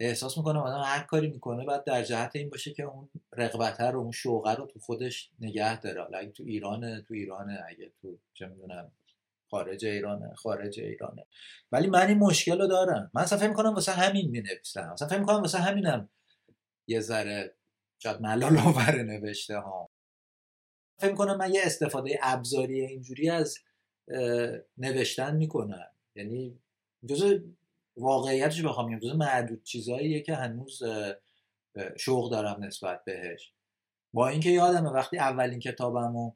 احساس می‌کنم آدم هر کاری می‌کنه بعد در جهت این باشه که اون رقبته رو اون شوقه رو تو خودش نگه داره. اگه تو ایرانه تو ایرانه اگه تو چه می‌دونم خارج ایرانه خارج ایرانه. ولی من این مشکل رو دارم. من اصلا فکر می‌کنم واسه همین می‌نویسم. اصلا فکر می‌کنم واسه همینم یه ذره شاید ملال آور نوشته ها. فکر می‌کنم من یه استفاده ابزاری اینجوری از نوشتن می‌کنم. یعنی جزء واقعیتش بخوام میگم جزء معدود چیزاییه که هنوز شوق دارم نسبت بهش. با اینکه یادمه وقتی اولین کتابمو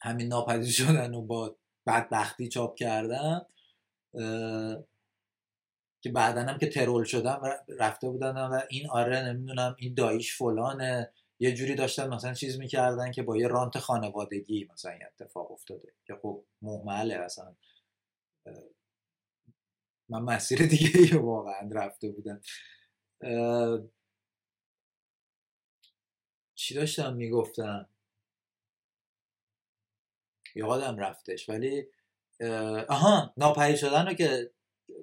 همین ناپدید شدن و با بدبختی چاپ کردم که بعدا هم که ترول شدم رفته بودن و این آره نمی‌دونم این دایش فلانه. یه جوری داشتن مثلا چیز می‌کردن که با یه رانت خانوادگی مثلا این اتفاق افتاده که خب محمله اصلا. من مسیر دیگه واقعا رفته بودم. چی داشتم می‌گفتم؟ یادم رفتش ولی آها ناپدید شدن رو که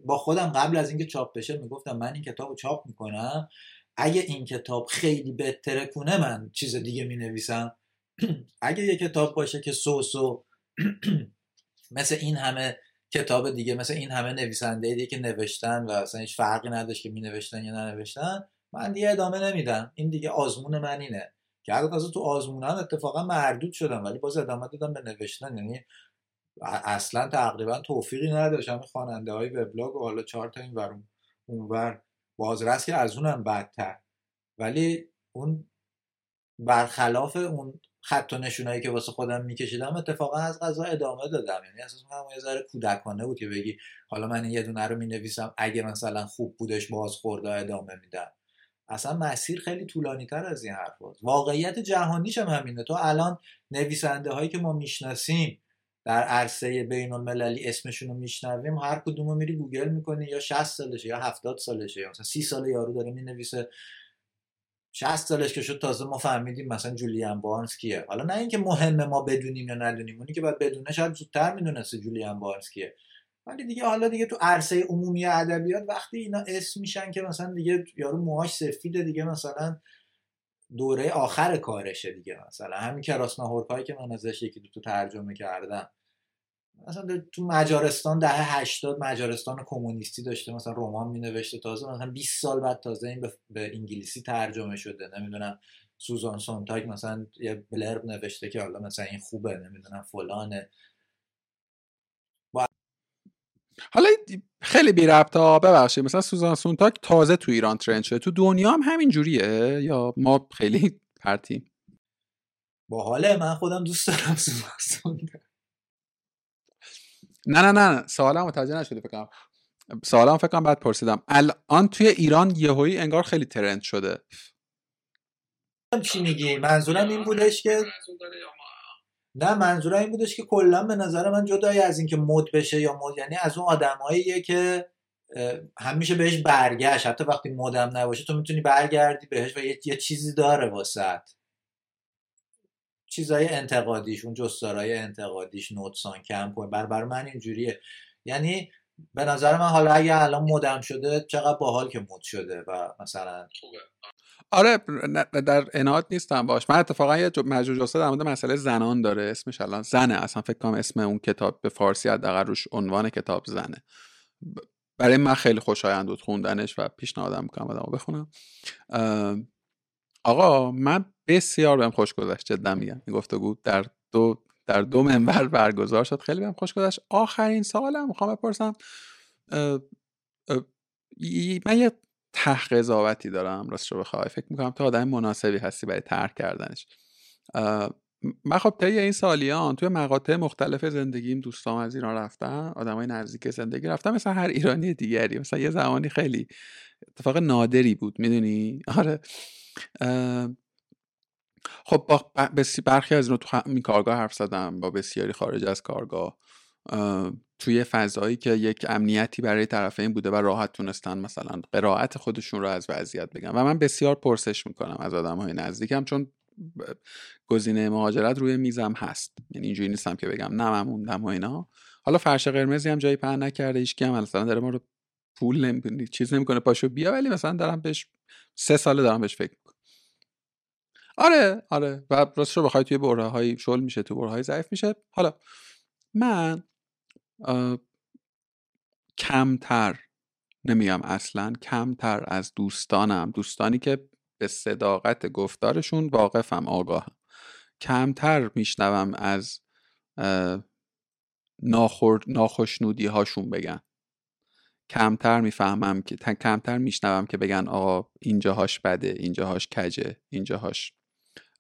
با خودم قبل از اینکه چاپ بشه می‌گفتم من این کتاب رو چاپ می‌کنم اگه این کتاب خیلی بهتره کنه من چیز دیگه می نویسم اگه یه کتاب باشه که سوسو مثل این همه کتاب دیگه مثل این همه نویسنده دیگه که نوشتن و اصلا هیچ فرقی نداشت که می نوشتن یا ننوشتن من دیگه ادامه نمیدم. این دیگه آزمون من اینه. که تازه تو آزمونم اتفاقا مردود شدم ولی باز ادامه دادم به نوشتن. یعنی اصلا تقریبا توفیقی نداشتم خواننده های وبلاگ و حالا چهار تا این ور اونور بازرس که از اونم بدتر. ولی اون برخلاف اون خط و نشونایی که واسه خودم میکشیدم اتفاقا از غذا ادامه دادم. یعنی اساس من یه ذره کودکانه بود که بگی حالا من یه دونه رو می‌نویسم اگه مثلا خوب بودش باز خورده ادامه میدم. اصلا مسیر خیلی طولانی تر از این حرف هست. واقعیت جهانیش هم همینه. تو الان نویسنده هایی که ما می‌شناسیم در عرصه بین المللی اسمشون رو میشنویم هر کدوم رو میری گوگل می‌کنی یا 60 سالشه یا 70 سالشه یا مثلا 30 سال یارو داره می‌نویسه. 60 سالش که شد تازه ما فهمیدیم مثلا جولیان بارنز کیه حالا نه اینکه مهمه ما بدونیم یا ندونیم اونی که باید بدونه شاید زودتر می‌دونسته جولیان بارنز کیه ولی دیگه حالا دیگه تو عرصه عمومی ادبیات وقتی اینا اسم میشن که مثلا دیگه یارو موهاش سفیده دیگه مثلا دوره آخر کارشه دیگه مثلا همین کراسنا هورپایی که من ازش یکی دو تو ترجمه کردم. مثلا تو مجارستان دهه 80 مجارستان کمونیستی داشته مثلا رمان می نوشته تازه مثلا 20 سال بعد تازه این به, انگلیسی ترجمه شده. نمی‌دونم سوزان سونتاگ مثلا یه بلرب نوشته که حالا مثلا این خوبه نمی‌دونم فلانه. حالا خیلی بی ربط ببخشید. مثلا سوزان سونتاگ تازه تو ایران trend شده. تو دنیا هم همین جوریه؟ یا ما خیلی پرتیم؟ با حاله من خودم دوست دارم سوزان سونتاگ. نه نه نه سوالم متوجه نشدی فکر کنم. سوالم فکر کنم بعد پرسیدم. الان توی ایران یهویی انگار خیلی trend شده. چی میگی؟ منظورم این بودش که نه منظورم این بودش که کلا به نظر من جدای از اینکه مد بشه یا مد یعنی از اون آدماییه که همیشه بهش برگشت. حتی وقتی مدم نباشه تو می‌تونی برگردی بهش و یه, چیزی داره واسط چیزای انتقادیش اون جستارای انتقادیش نوتسان کم کنه بر بر من اینجوریه. یعنی به نظر من حالا اگه الان مدم شده چقدر باحال که مد شده و مثلا آره در اناد نیستم باش. من اتفاقا یه مجموع جسته در مورد مسئله زنان داره. اسمش الان زنه. اصلا فکر کنم اسم اون کتاب به فارسی حداقل روش عنوان کتاب زنه. برای من خیلی خوشایند بود خوندنش و پیشنهادم می‌کنم آدمو بخونم. آقا من بسیار بهم خوش گذشت جدا میگم. این گفتگو در دو در دو منبر برگزار شد. خیلی بهم خوش گذشت. آخرین سوالم می‌خوام بپرسم. من یه ته قضاوتی دارم راست رو بخوای. فکر می‌کنم تو آدم مناسبی هستی برای ترک کردنش. من خب طی این سالیان توی مقاطع مختلف زندگیم دوستام از ایران رفتن آدمای نزدیک زندگی رفتن مثلا هر ایرانی دیگری. مثلا یه زمانی خیلی اتفاق نادری بود می‌دونی؟ آره. خب با برخی از رو تو این کارگاه حرف زدم با بسیاری خارج از کارگاه. توی فضایی که یک امنیتی برای طرفین بوده و راحت تونستن مثلا قرائت خودشون رو از وضعیت بگن. و من بسیار پرسش می‌کنم از آدم های نزدیکم چون گزینه مهاجرت روی میزم هست. یعنی اینجوری نیستم که بگم نه من موندم و اینا. حالا فرش قرمزی هم جایی پهن نکرده هیچ هم مثلا داره ما رو پول نمی‌کنه چیز نمی‌کنه پاشو بیا ولی مثلا دارم بهش سه ساله دارم بهش فکر می‌کنم. آره آره. و راستش رو بخوای توی بره های شل میشه تو بره های ضعیف میشه. حالا من کمتر نمیگم اصلا کمتر از دوستانم. دوستانی که به صداقت گفتارشون واقفم آگاهم. کمتر میشنوم از ناخور... ناخشنودی هاشون بگن. کمتر می‌فهمم که کمتر میشنوم که بگن آقا اینجاهاش بده اینجاهاش کجه اینجاهاش.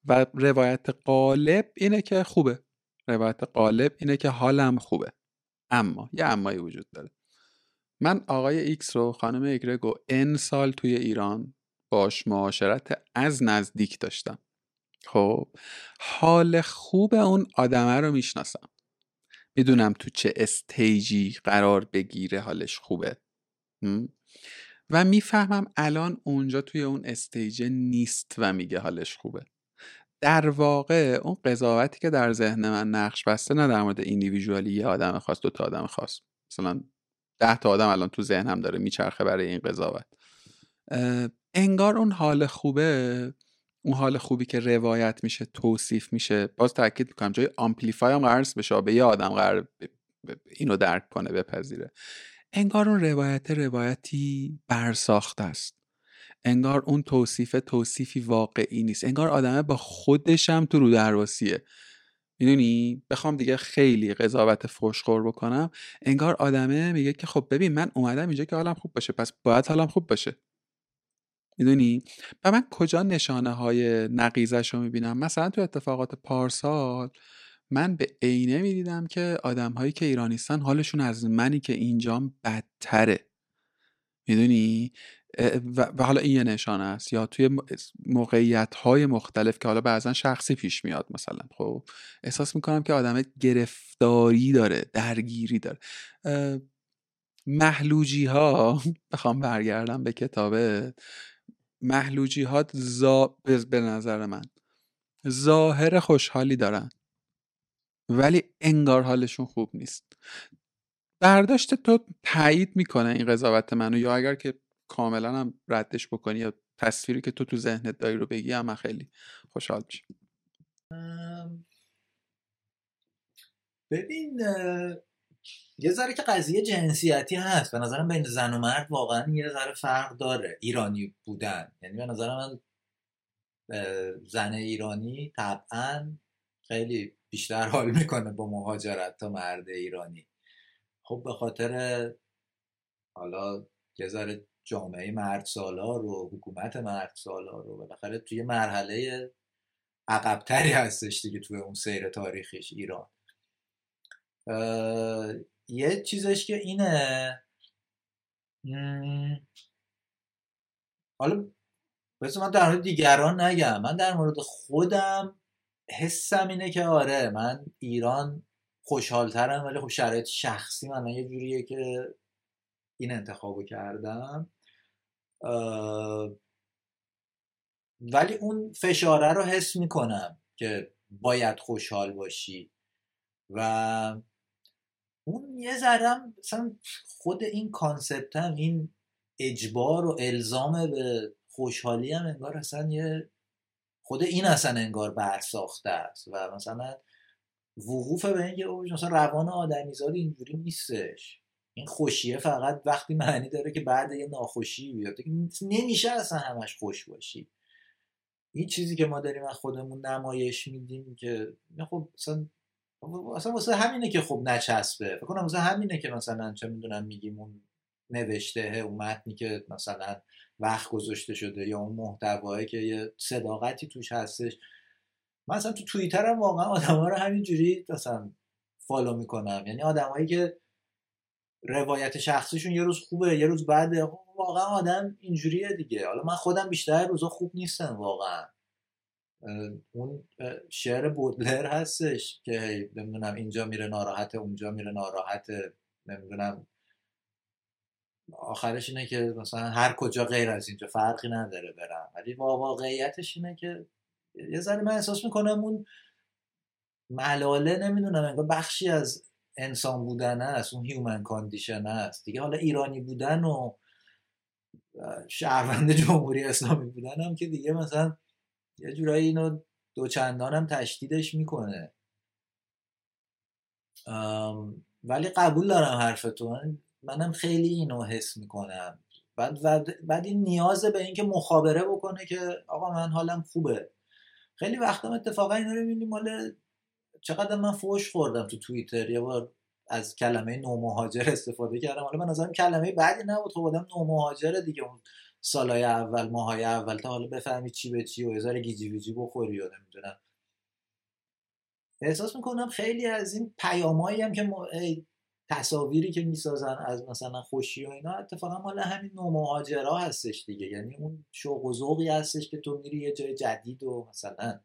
و روایت غالب اینه که خوبه. روایت غالب اینه که حالم خوبه. اما یه امایی وجود داره. من آقای ایکس رو خانم ایگرگ و ان سال توی ایران باش معاشرت از نزدیک داشتم. خب حال خوب اون آدمه رو می‌شناسم. می‌دونم تو چه stage ی قرار بگیره حالش خوبه. و می‌فهمم الان اونجا توی اون stage نیست و میگه حالش خوبه. در واقع اون قضاوتی که در ذهن من نقش بسته نه در مورد ایندیویژوالی یه آدم خاص دو تا آدم خاص. مثلا ده تا آدم الان تو ذهنم داره میچرخه برای این قضاوت. انگار اون حال خوبه اون حال خوبی که روایت میشه توصیف میشه. باز تاکید می‌کنم جای آمپلیفای هم قرار بشه به یه آدم قرار اینو درک کنه بپذیره. انگار اون روایت روایتی برساخته است. انگار اون توصیف توصیفی واقعی نیست. انگار آدمه با خودشم تو رو درواسیه می‌دونی؟ بخوام دیگه خیلی قضاوت فوشخور بکنم. انگار آدمه میگه که خب ببین من اومدم اینجا که حالم خوب باشه پس باید حالم خوب باشه. می‌دونی؟ و من کجا نشانه های نقیزش رو می‌بینم؟ مثلا تو اتفاقات پارسال من به عینه می‌دیدم که آدم هایی که ایرانیستان حالشون از منی که اینجام بدتره. می‌دونی؟ و حالا این یه نشانه است. یا توی موقعیت های مختلف که حالا بعضا شخصی پیش میاد مثلا. خب احساس می‌کنم که آدم گرفتاری داره درگیری داره. محلوجی ها بخوام برگردم به کتابه محلوجی ها زا... به نظر من ظاهر خوشحالی دارن. ولی انگار حالشون خوب نیست. برداشت تو تایید می‌کنه این قضاوت منو. یا اگر که کاملا هم ردش بکنی یا تصویری که تو تو ذهنت داری رو بگی هم خیلی خوشحال میشم. ببین یه ذره که قضیه جنسیتی هست. به نظرم بین زن و مرد واقعا یه ذره فرق داره. ایرانی بودن. یعنی به نظر من زن ایرانی طبعا خیلی بیشتر حال می‌کنه با مهاجرت تا مرد ایرانی. خب به خاطر حالا یه ذره جامعه مرد سالار و حکومت مرد سالار رو. بالاخره توی مرحله عقبتری هستش دیگه توی اون سیر تاریخیش ایران. یه چیزش که اینه حالا بس من در مورد دیگران نگم. من در مورد خودم حسم اینه که آره من ایران خوشحالترم ولی خب شرایط شخصی من یه جوریه که این انتخابو کردم. ولی اون فشاره رو حس می‌کنم که باید خوشحال باشی. و اون یه ذرم مثلا خود این کانسپت هم این اجبار و الزام به خوشحالی هم انگار اصلا یه خود این اصلا انگار برساخته است. و مثلا وقوف به اینکه مثلا روان آدمیزاد اینجوری نیستش. این خوشیه فقط وقتی معنی داره که بعد یه ناخوشی بیاد نمیشه اصلا همش خوش باشی. این چیزی که ما داریم از خودمون نمایش میدیم که خب مثلا اصلا واسه همینه که خب نچسبه. فکر کنم واسه همینه که مثلا چه می‌دونم میگیم اون نوشته اون متنی که مثلا وقت گذاشته شده یا اون محتوایی که یه صداقتی توش هستش. مثلا تو توییتر هم واقعا آدما رو همینجوری مثلا فالو می‌کنم. یعنی آدمایی که روایت شخصیشون یه روز خوبه یه روز بعد خب واقعا آدم اینجوریه دیگه. حالا من خودم بیشتر روزا خوب نیستم واقعا. اون شعر بودلر هستش که نمی‌دونم اینجا میره ناراحت اونجا میره ناراحت. نمی‌دونم. آخرش اینه که مثلا هر کجا غیر از اینجا فرقی نداره برم. ولی واقعیتش اینه که یه ذره من احساس می‌کنم اون ملاله نمی‌دونم انگار بخشی از انسان بودن است اون human condition است. دیگه حالا ایرانی بودن و شهروند جمهوری اسلامی بودن هم که دیگه مثلا یه جورایی اینو دوچندانم تشدیدش می‌کنه. ولی قبول دارم حرفتون. منم خیلی اینو حس می‌کنم. بعد, بعد این نیاز به اینکه مخابره بکنه که آقا من حالم خوبه. خیلی وقتا اتفاقا اینا رو می‌بینیم مال چقدر من فوش خوردم تو توییتر. یه بار از کلمه نو مهاجر استفاده کردم. حالا من نظرم کلمه بعدی نبود. خب آدم نو مهاجر دیگه. اون سالای اول ماهای اول. تا حالا بفهمی چی به چی و هزار گیجی ویجی بخوری و نمی‌دونم احساس می‌کنم خیلی از این پیامایی هم که تصاویری که می‌سازن از مثلا خوشی و اینا اتفاقا مال همین نومهاجرا هستش دیگه. یعنی اون شوق و ذوقی هستش که تو میری یه جای جدید و مثلا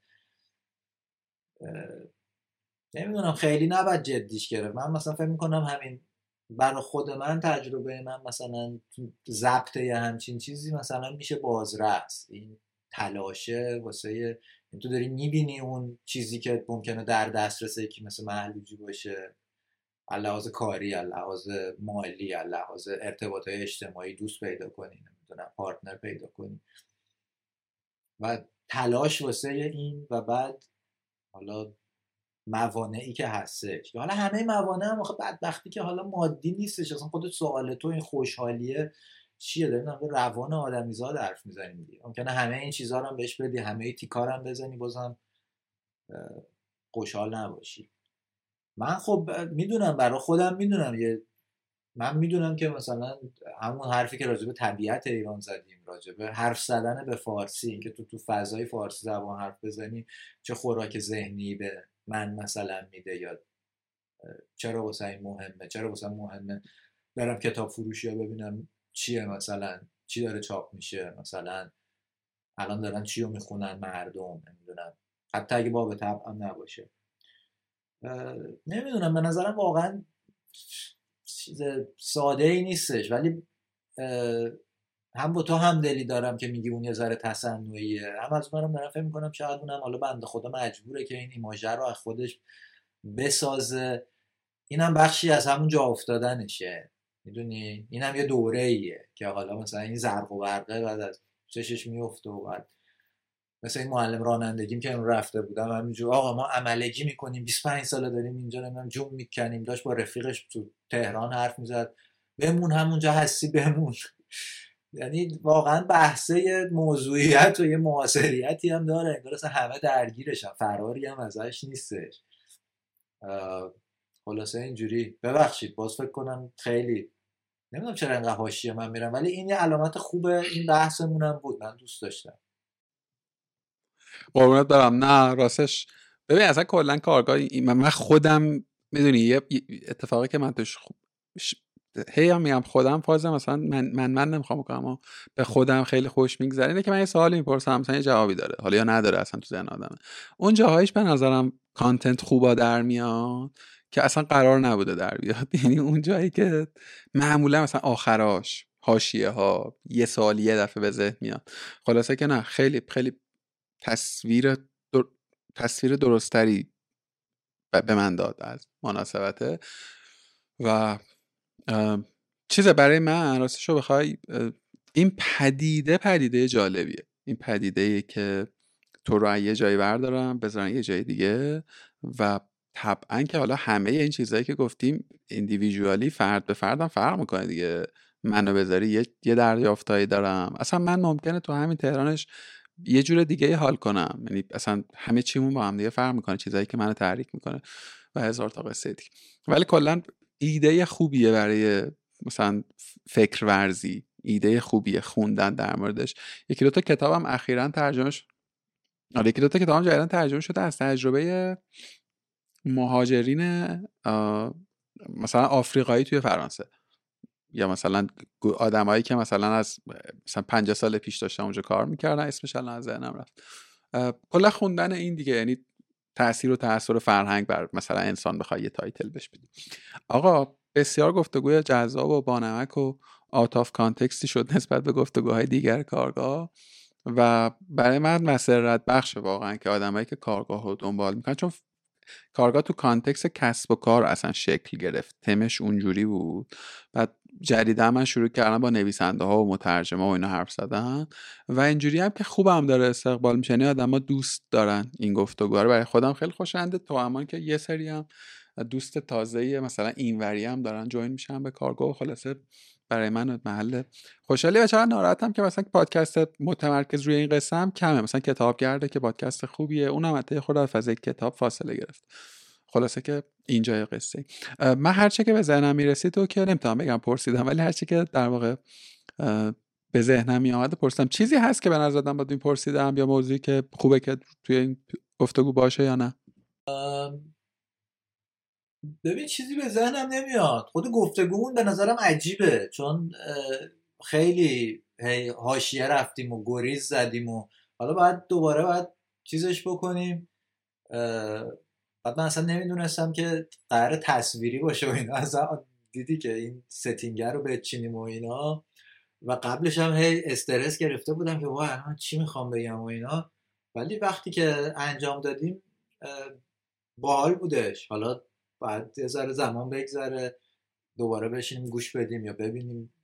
نمی‌دونم خیلی نباید جدیش گرفت. من مثلا فکر می‌کنم همین برای خود من تجربه من مثلا ضبط همچین چیزی مثلا میشه بازرس. این تلاشه واسه تو داری می‌بینی اون چیزی که ممکنه در دسترس یکی مثل محلوجی باشه. لحاظ کاری لحاظ مالی لحاظ ارتباط اجتماعی دوست پیدا کنی نمی‌دونم پارتنر پیدا کنی. و تلاش واسه این و بعد حالا موانعی که هستش حالا همه موانع هم آخه بدبختی که حالا مادی نیستش. اصلا خودت سوال تو این خوشحالیه چیه؟ داریم به روان آدمیزاد حرف می‌زنیم دیگه. ممکنه همه این چیزها رو هم بهش بدی همه تیکار هم بزنی بازم خوشحال نباشی. من خب می‌دونم برای خودم می‌دونم. یه من می‌دونم که مثلا همون حرفی که راجب طبیعت ایران زدیم راجب حرف زدن به فارسی اینکه تو تو فضای فارسی زبان حرف بزنی چه خوراک ذهنی به من مثلا میده یا چرا واسه مهمه؟ چرا واسه مهمه؟ برم کتاب فروشی ها ببینم چیه مثلا؟ چی داره چاپ میشه؟ مثلا الان دارن چی رو می‌خونن مردم؟ نمی‌دونم. حتی اگه باب طبع هم نباشه. نمی‌دونم. به نظرم واقعا چیز ساده ای نیستش. ولی هم با تو هم دلی دارم که میگی اون یه ذره تصنعیه. هم از منم دارم فکر می‌کنم شاید اونم حالا بنده خدا مجبوره که این ایماژه رو از خودش بسازه. اینم بخشی از همون جا افتادنشه. می‌دونی؟ اینم یه دوره ایه که حالا مثلا این زرق و برقه بعد از چشش میفته و بعد مثل این معلم رانندگیم که اون رفته بودم همینجور آقا ما عملگی می‌کنیم 25 ساله داریم اینجا نمی‌دونم جون می‌کنیم داشت با رفیقش تو تهران حرف می‌زد. بمون همونجا هستی بمون. یعنی واقعا بحثه موضوعیت و یه معاصریتی هم داره انگار اصلا همه درگیرشن فراری هم ازش نیستش. خلاصه اینجوری. ببخشید باز فکر کنم خیلی نمی‌دونم چرا انقدر حاشیه من میرم ولی این یه علامت خوبه این بحثمونم بود من دوست داشتم. قربونت دارم نه راستش ببین اصلا کلا کارگاه من خودم می‌دونی یه اتفاقی که من توش هی هم میگم خودم فاز مثلا من من, من نمی‌خوام بکنم به خودم خیلی خوش میگذره. اینه من یه سوالی می‌پرسم مثلا یه جوابی داره. حالا یا نداره اصلا تو ذهن آدمه. اون جاهایش به نظرم کانتنت خوبا در میاد که اصلا قرار نبوده در بیاد. یعنی اون جایی که معمولا مثلا آخراش حاشیه ها یه سال یه دفعه به ذهن میاد. خلاصه که نه خیلی خیلی تصویر در... تصویر درستری به من داد از مناسبته. و چیز برای من راستش رو بخوای این پدیده پدیده جالبیه. این پدیده که تو رو یه جایی بردارم بذارن یه جای دیگه و طبعا که حالا همه این چیزهایی که گفتیم ایندیویژوالی فرد به فردم فرق می‌کنه دیگه. منو بذاری یه, یه دریافتایی دارم. اصلا من ممکنه تو همین تهرانش یه جور دیگه حال کنم. یعنی اصلا همه چیمون با هم دیگه فرق می‌کنه چیزایی که منو تحریک می‌کنه و هزار تا قصه دیگه. ولی کلا ایده خوبیه برای مثلا فکر ورزی ایده خوبیه خوندن در موردش. یکی دوتا کتابم اخیرا ترجمه شد آره یکی دوتا کتابم جدیدن ترجمه شده از تجربه مهاجرین مثلا آفریقایی توی فرانسه. یا مثلا آدمایی که مثلا از مثلا 50 سال پیش داشتن اونجا کار می‌کردن اسمش الان از ذهنم رفت. کلا خوندن این دیگه یعنی تاثیر و تاثیر فرهنگ بر مثلا انسان بخوای یه تایتل بهش بدی. آقا بسیار گفتگوی جذاب و بانمک و out of context ی شد نسبت به گفتگوهای دیگر کارگاه و برای من مسرت بخش واقعا که آدمایی که کارگاه رو دنبال می‌کنن چون کارگاه تو context کسب و کار اصلا شکل گرفت. تمش اونجوری بود. بعد جدیدا من شروع کردم با نویسنده ها و مترجمه و اینا حرف زدن و اینجوری هم که خوبم داره استقبال میشه. یعنی آدما دوست دارن این گفتگو رو. برای خودم خیلی خوشاینده تو امان که یه سری هم دوست تازه مثلا اینوری هم دارن جوین میشن به کارگاه خلاصه برای من محل خوشحالی. و چقدر ناراحتم که مثلا پادکست متمرکز روی این هم کمه. مثلا کتاب گرده که پادکست خوبیه. اونم حتی خود از فضای کتاب فاصله گرفت. خلاصه که اینجای قصه. من هرچه که به ذهنم می‌رسید تو که نمی‌تونم بگم پرسیدم ولی هرچه که در واقع به ذهنم می آمده پرسیدم. چیزی هست که به نظر با این پرسیدم یا موضوعی که خوبه که توی این گفتگو باشه یا نه؟ ببین چیزی به ذهنم نمیاد. خود گفتگومون به نظرم عجیبه. چون خیلی هاشیه رفتیم و گریز زدیم و حالا باید دوباره باید چیزش بکنیم. بعد من اصلا نمی‌دونستم که قرار تصویری باشه و اینا. اصلا دیدی که این ستینگر رو بچینیم و اینا. و قبلش هم هی استرس گرفته بودم که وای من چی می‌خوام بگم و اینا. ولی وقتی که انجام دادیم باحال بودش. حالا باید یه ذره زمان بگذره. دوباره بشینیم گوش بدیم یا ببینیم.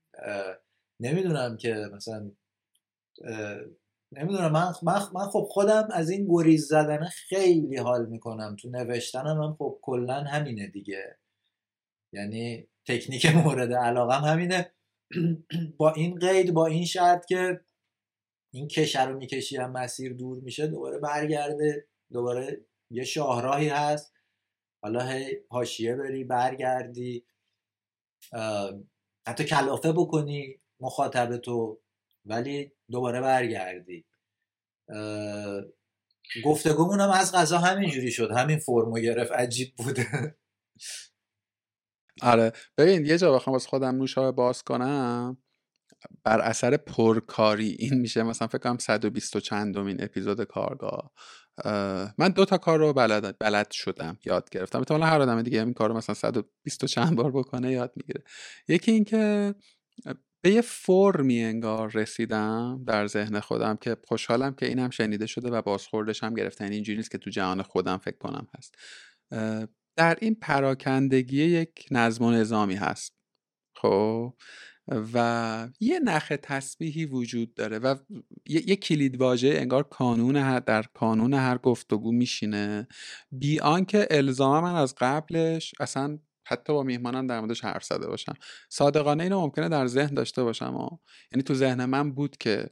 نمی‌دونم که مثلا نمی‌دونم من, من, من خب خودم از این گریز زدن خیلی حال می‌کنم. تو نوشتنم هم خب کلا همینه دیگه. یعنی تکنیک مورد علاقم همینه. با این قید با این شرط که این کشه رو می‌کشی هم مسیر دور میشه دوباره برگرده دوباره یه شاهراهی هست. حالا هی حاشیه بری برگردی. حتی کلافه بکنی مخاطب تو. ولی دوباره برگردی. گفتگومون هم از غذا همینجوری شد همین فرمو گرفت عجیب بوده. آره ببین یه جا بخوام از خودم نوشابه باز کنم. بر اثر پرکاری این میشه مثلا فکر کنم 120 و چندمین اپیزود کارگاه. من دو تا کار رو بلد, بلد شدم یاد گرفتم. مثلا هر آدم دیگه این کار رو مثلا 120 و چند بار بکنه یاد می‌گیره. یکی اینکه به یه فرمی انگار رسیدم در ذهن خودم که خوشحالم که اینم شنیده شده و بازخوردش هم گرفتن یعنی اینجوری نیست که تو جهان خودم فکر کنم هست. در این پراکندگی یک نظم و نظامی هست. خب؟ و یه نخ تسبیحی وجود داره و یه, کلید واژه انگار کانون هر در کانون هر گفتگو میشینه. بی آنکه الزاما من از قبلش اصلا حتی با میهمانم در موردش حرف زده باشم. صادقانه اینو ممکنه در ذهن داشته باشم و یعنی تو ذهن من بود که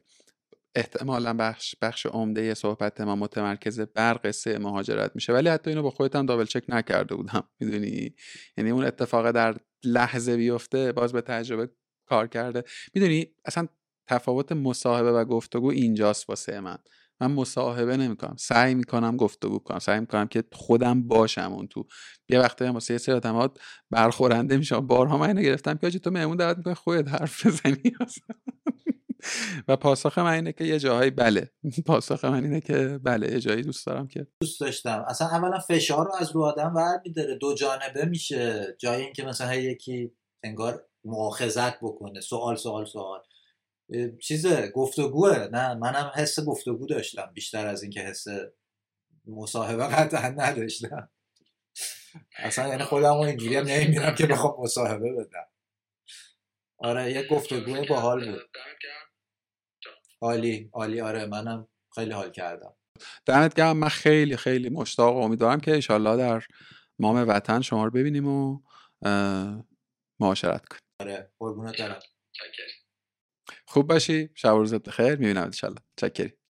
احتمالا بخش بخش عمده صحبت ما متمرکز بر قصه مهاجرت میشه. ولی حتی اینو با خودتم دابل چک نکرده بودم می‌دونی؟ یعنی اون اتفاق در لحظه بیفته باز به تجربه کار کرده. می‌دونی؟ اصلا تفاوت مصاحبه و گفتگو اینجاست واسه من. من مصاحبه نمی‌کنم. سعی می‌کنم گفتگو کنم. سعی می‌کنم که خودم باشم اون تو. یه وقتی هم واسه یه سری آدمات برخورنده میشم. بارها من اینو گرفتم که تو مهمون دعوت می‌کنی خودت حرف بزنی؟ و پاسخ من اینه که یه جاهایی بله. پاسخ من اینه که بله یه جایی دوست دارم که دوست داشتم. اصلا اولا فشار رو از رو آدم ور میداره دو جانبه میشه. جایی اینکه مثلا یکی انگار مؤاخذت بکنه. سوال سوال سوال. چیزه گفتگوه نه منم حس گفتگو داشتم. بیشتر از اینکه حس مصاحبه قطعا نداشتم. اصلا یعنی خودم اینجوری هم نمی‌بینم که بخوام مصاحبه بدم. آره یه گفتگوی باحال بود. عالی عالی. آره منم خیلی حال کردم. دمت گرم. من خیلی خیلی مشتاق و امیدوارم که انشالله در مام وطن شما رو ببینیم و معاشرت کنیم. آره قربونت دارم خوب باشی. شب روزت بخیر. می‌بینم انشالله چکری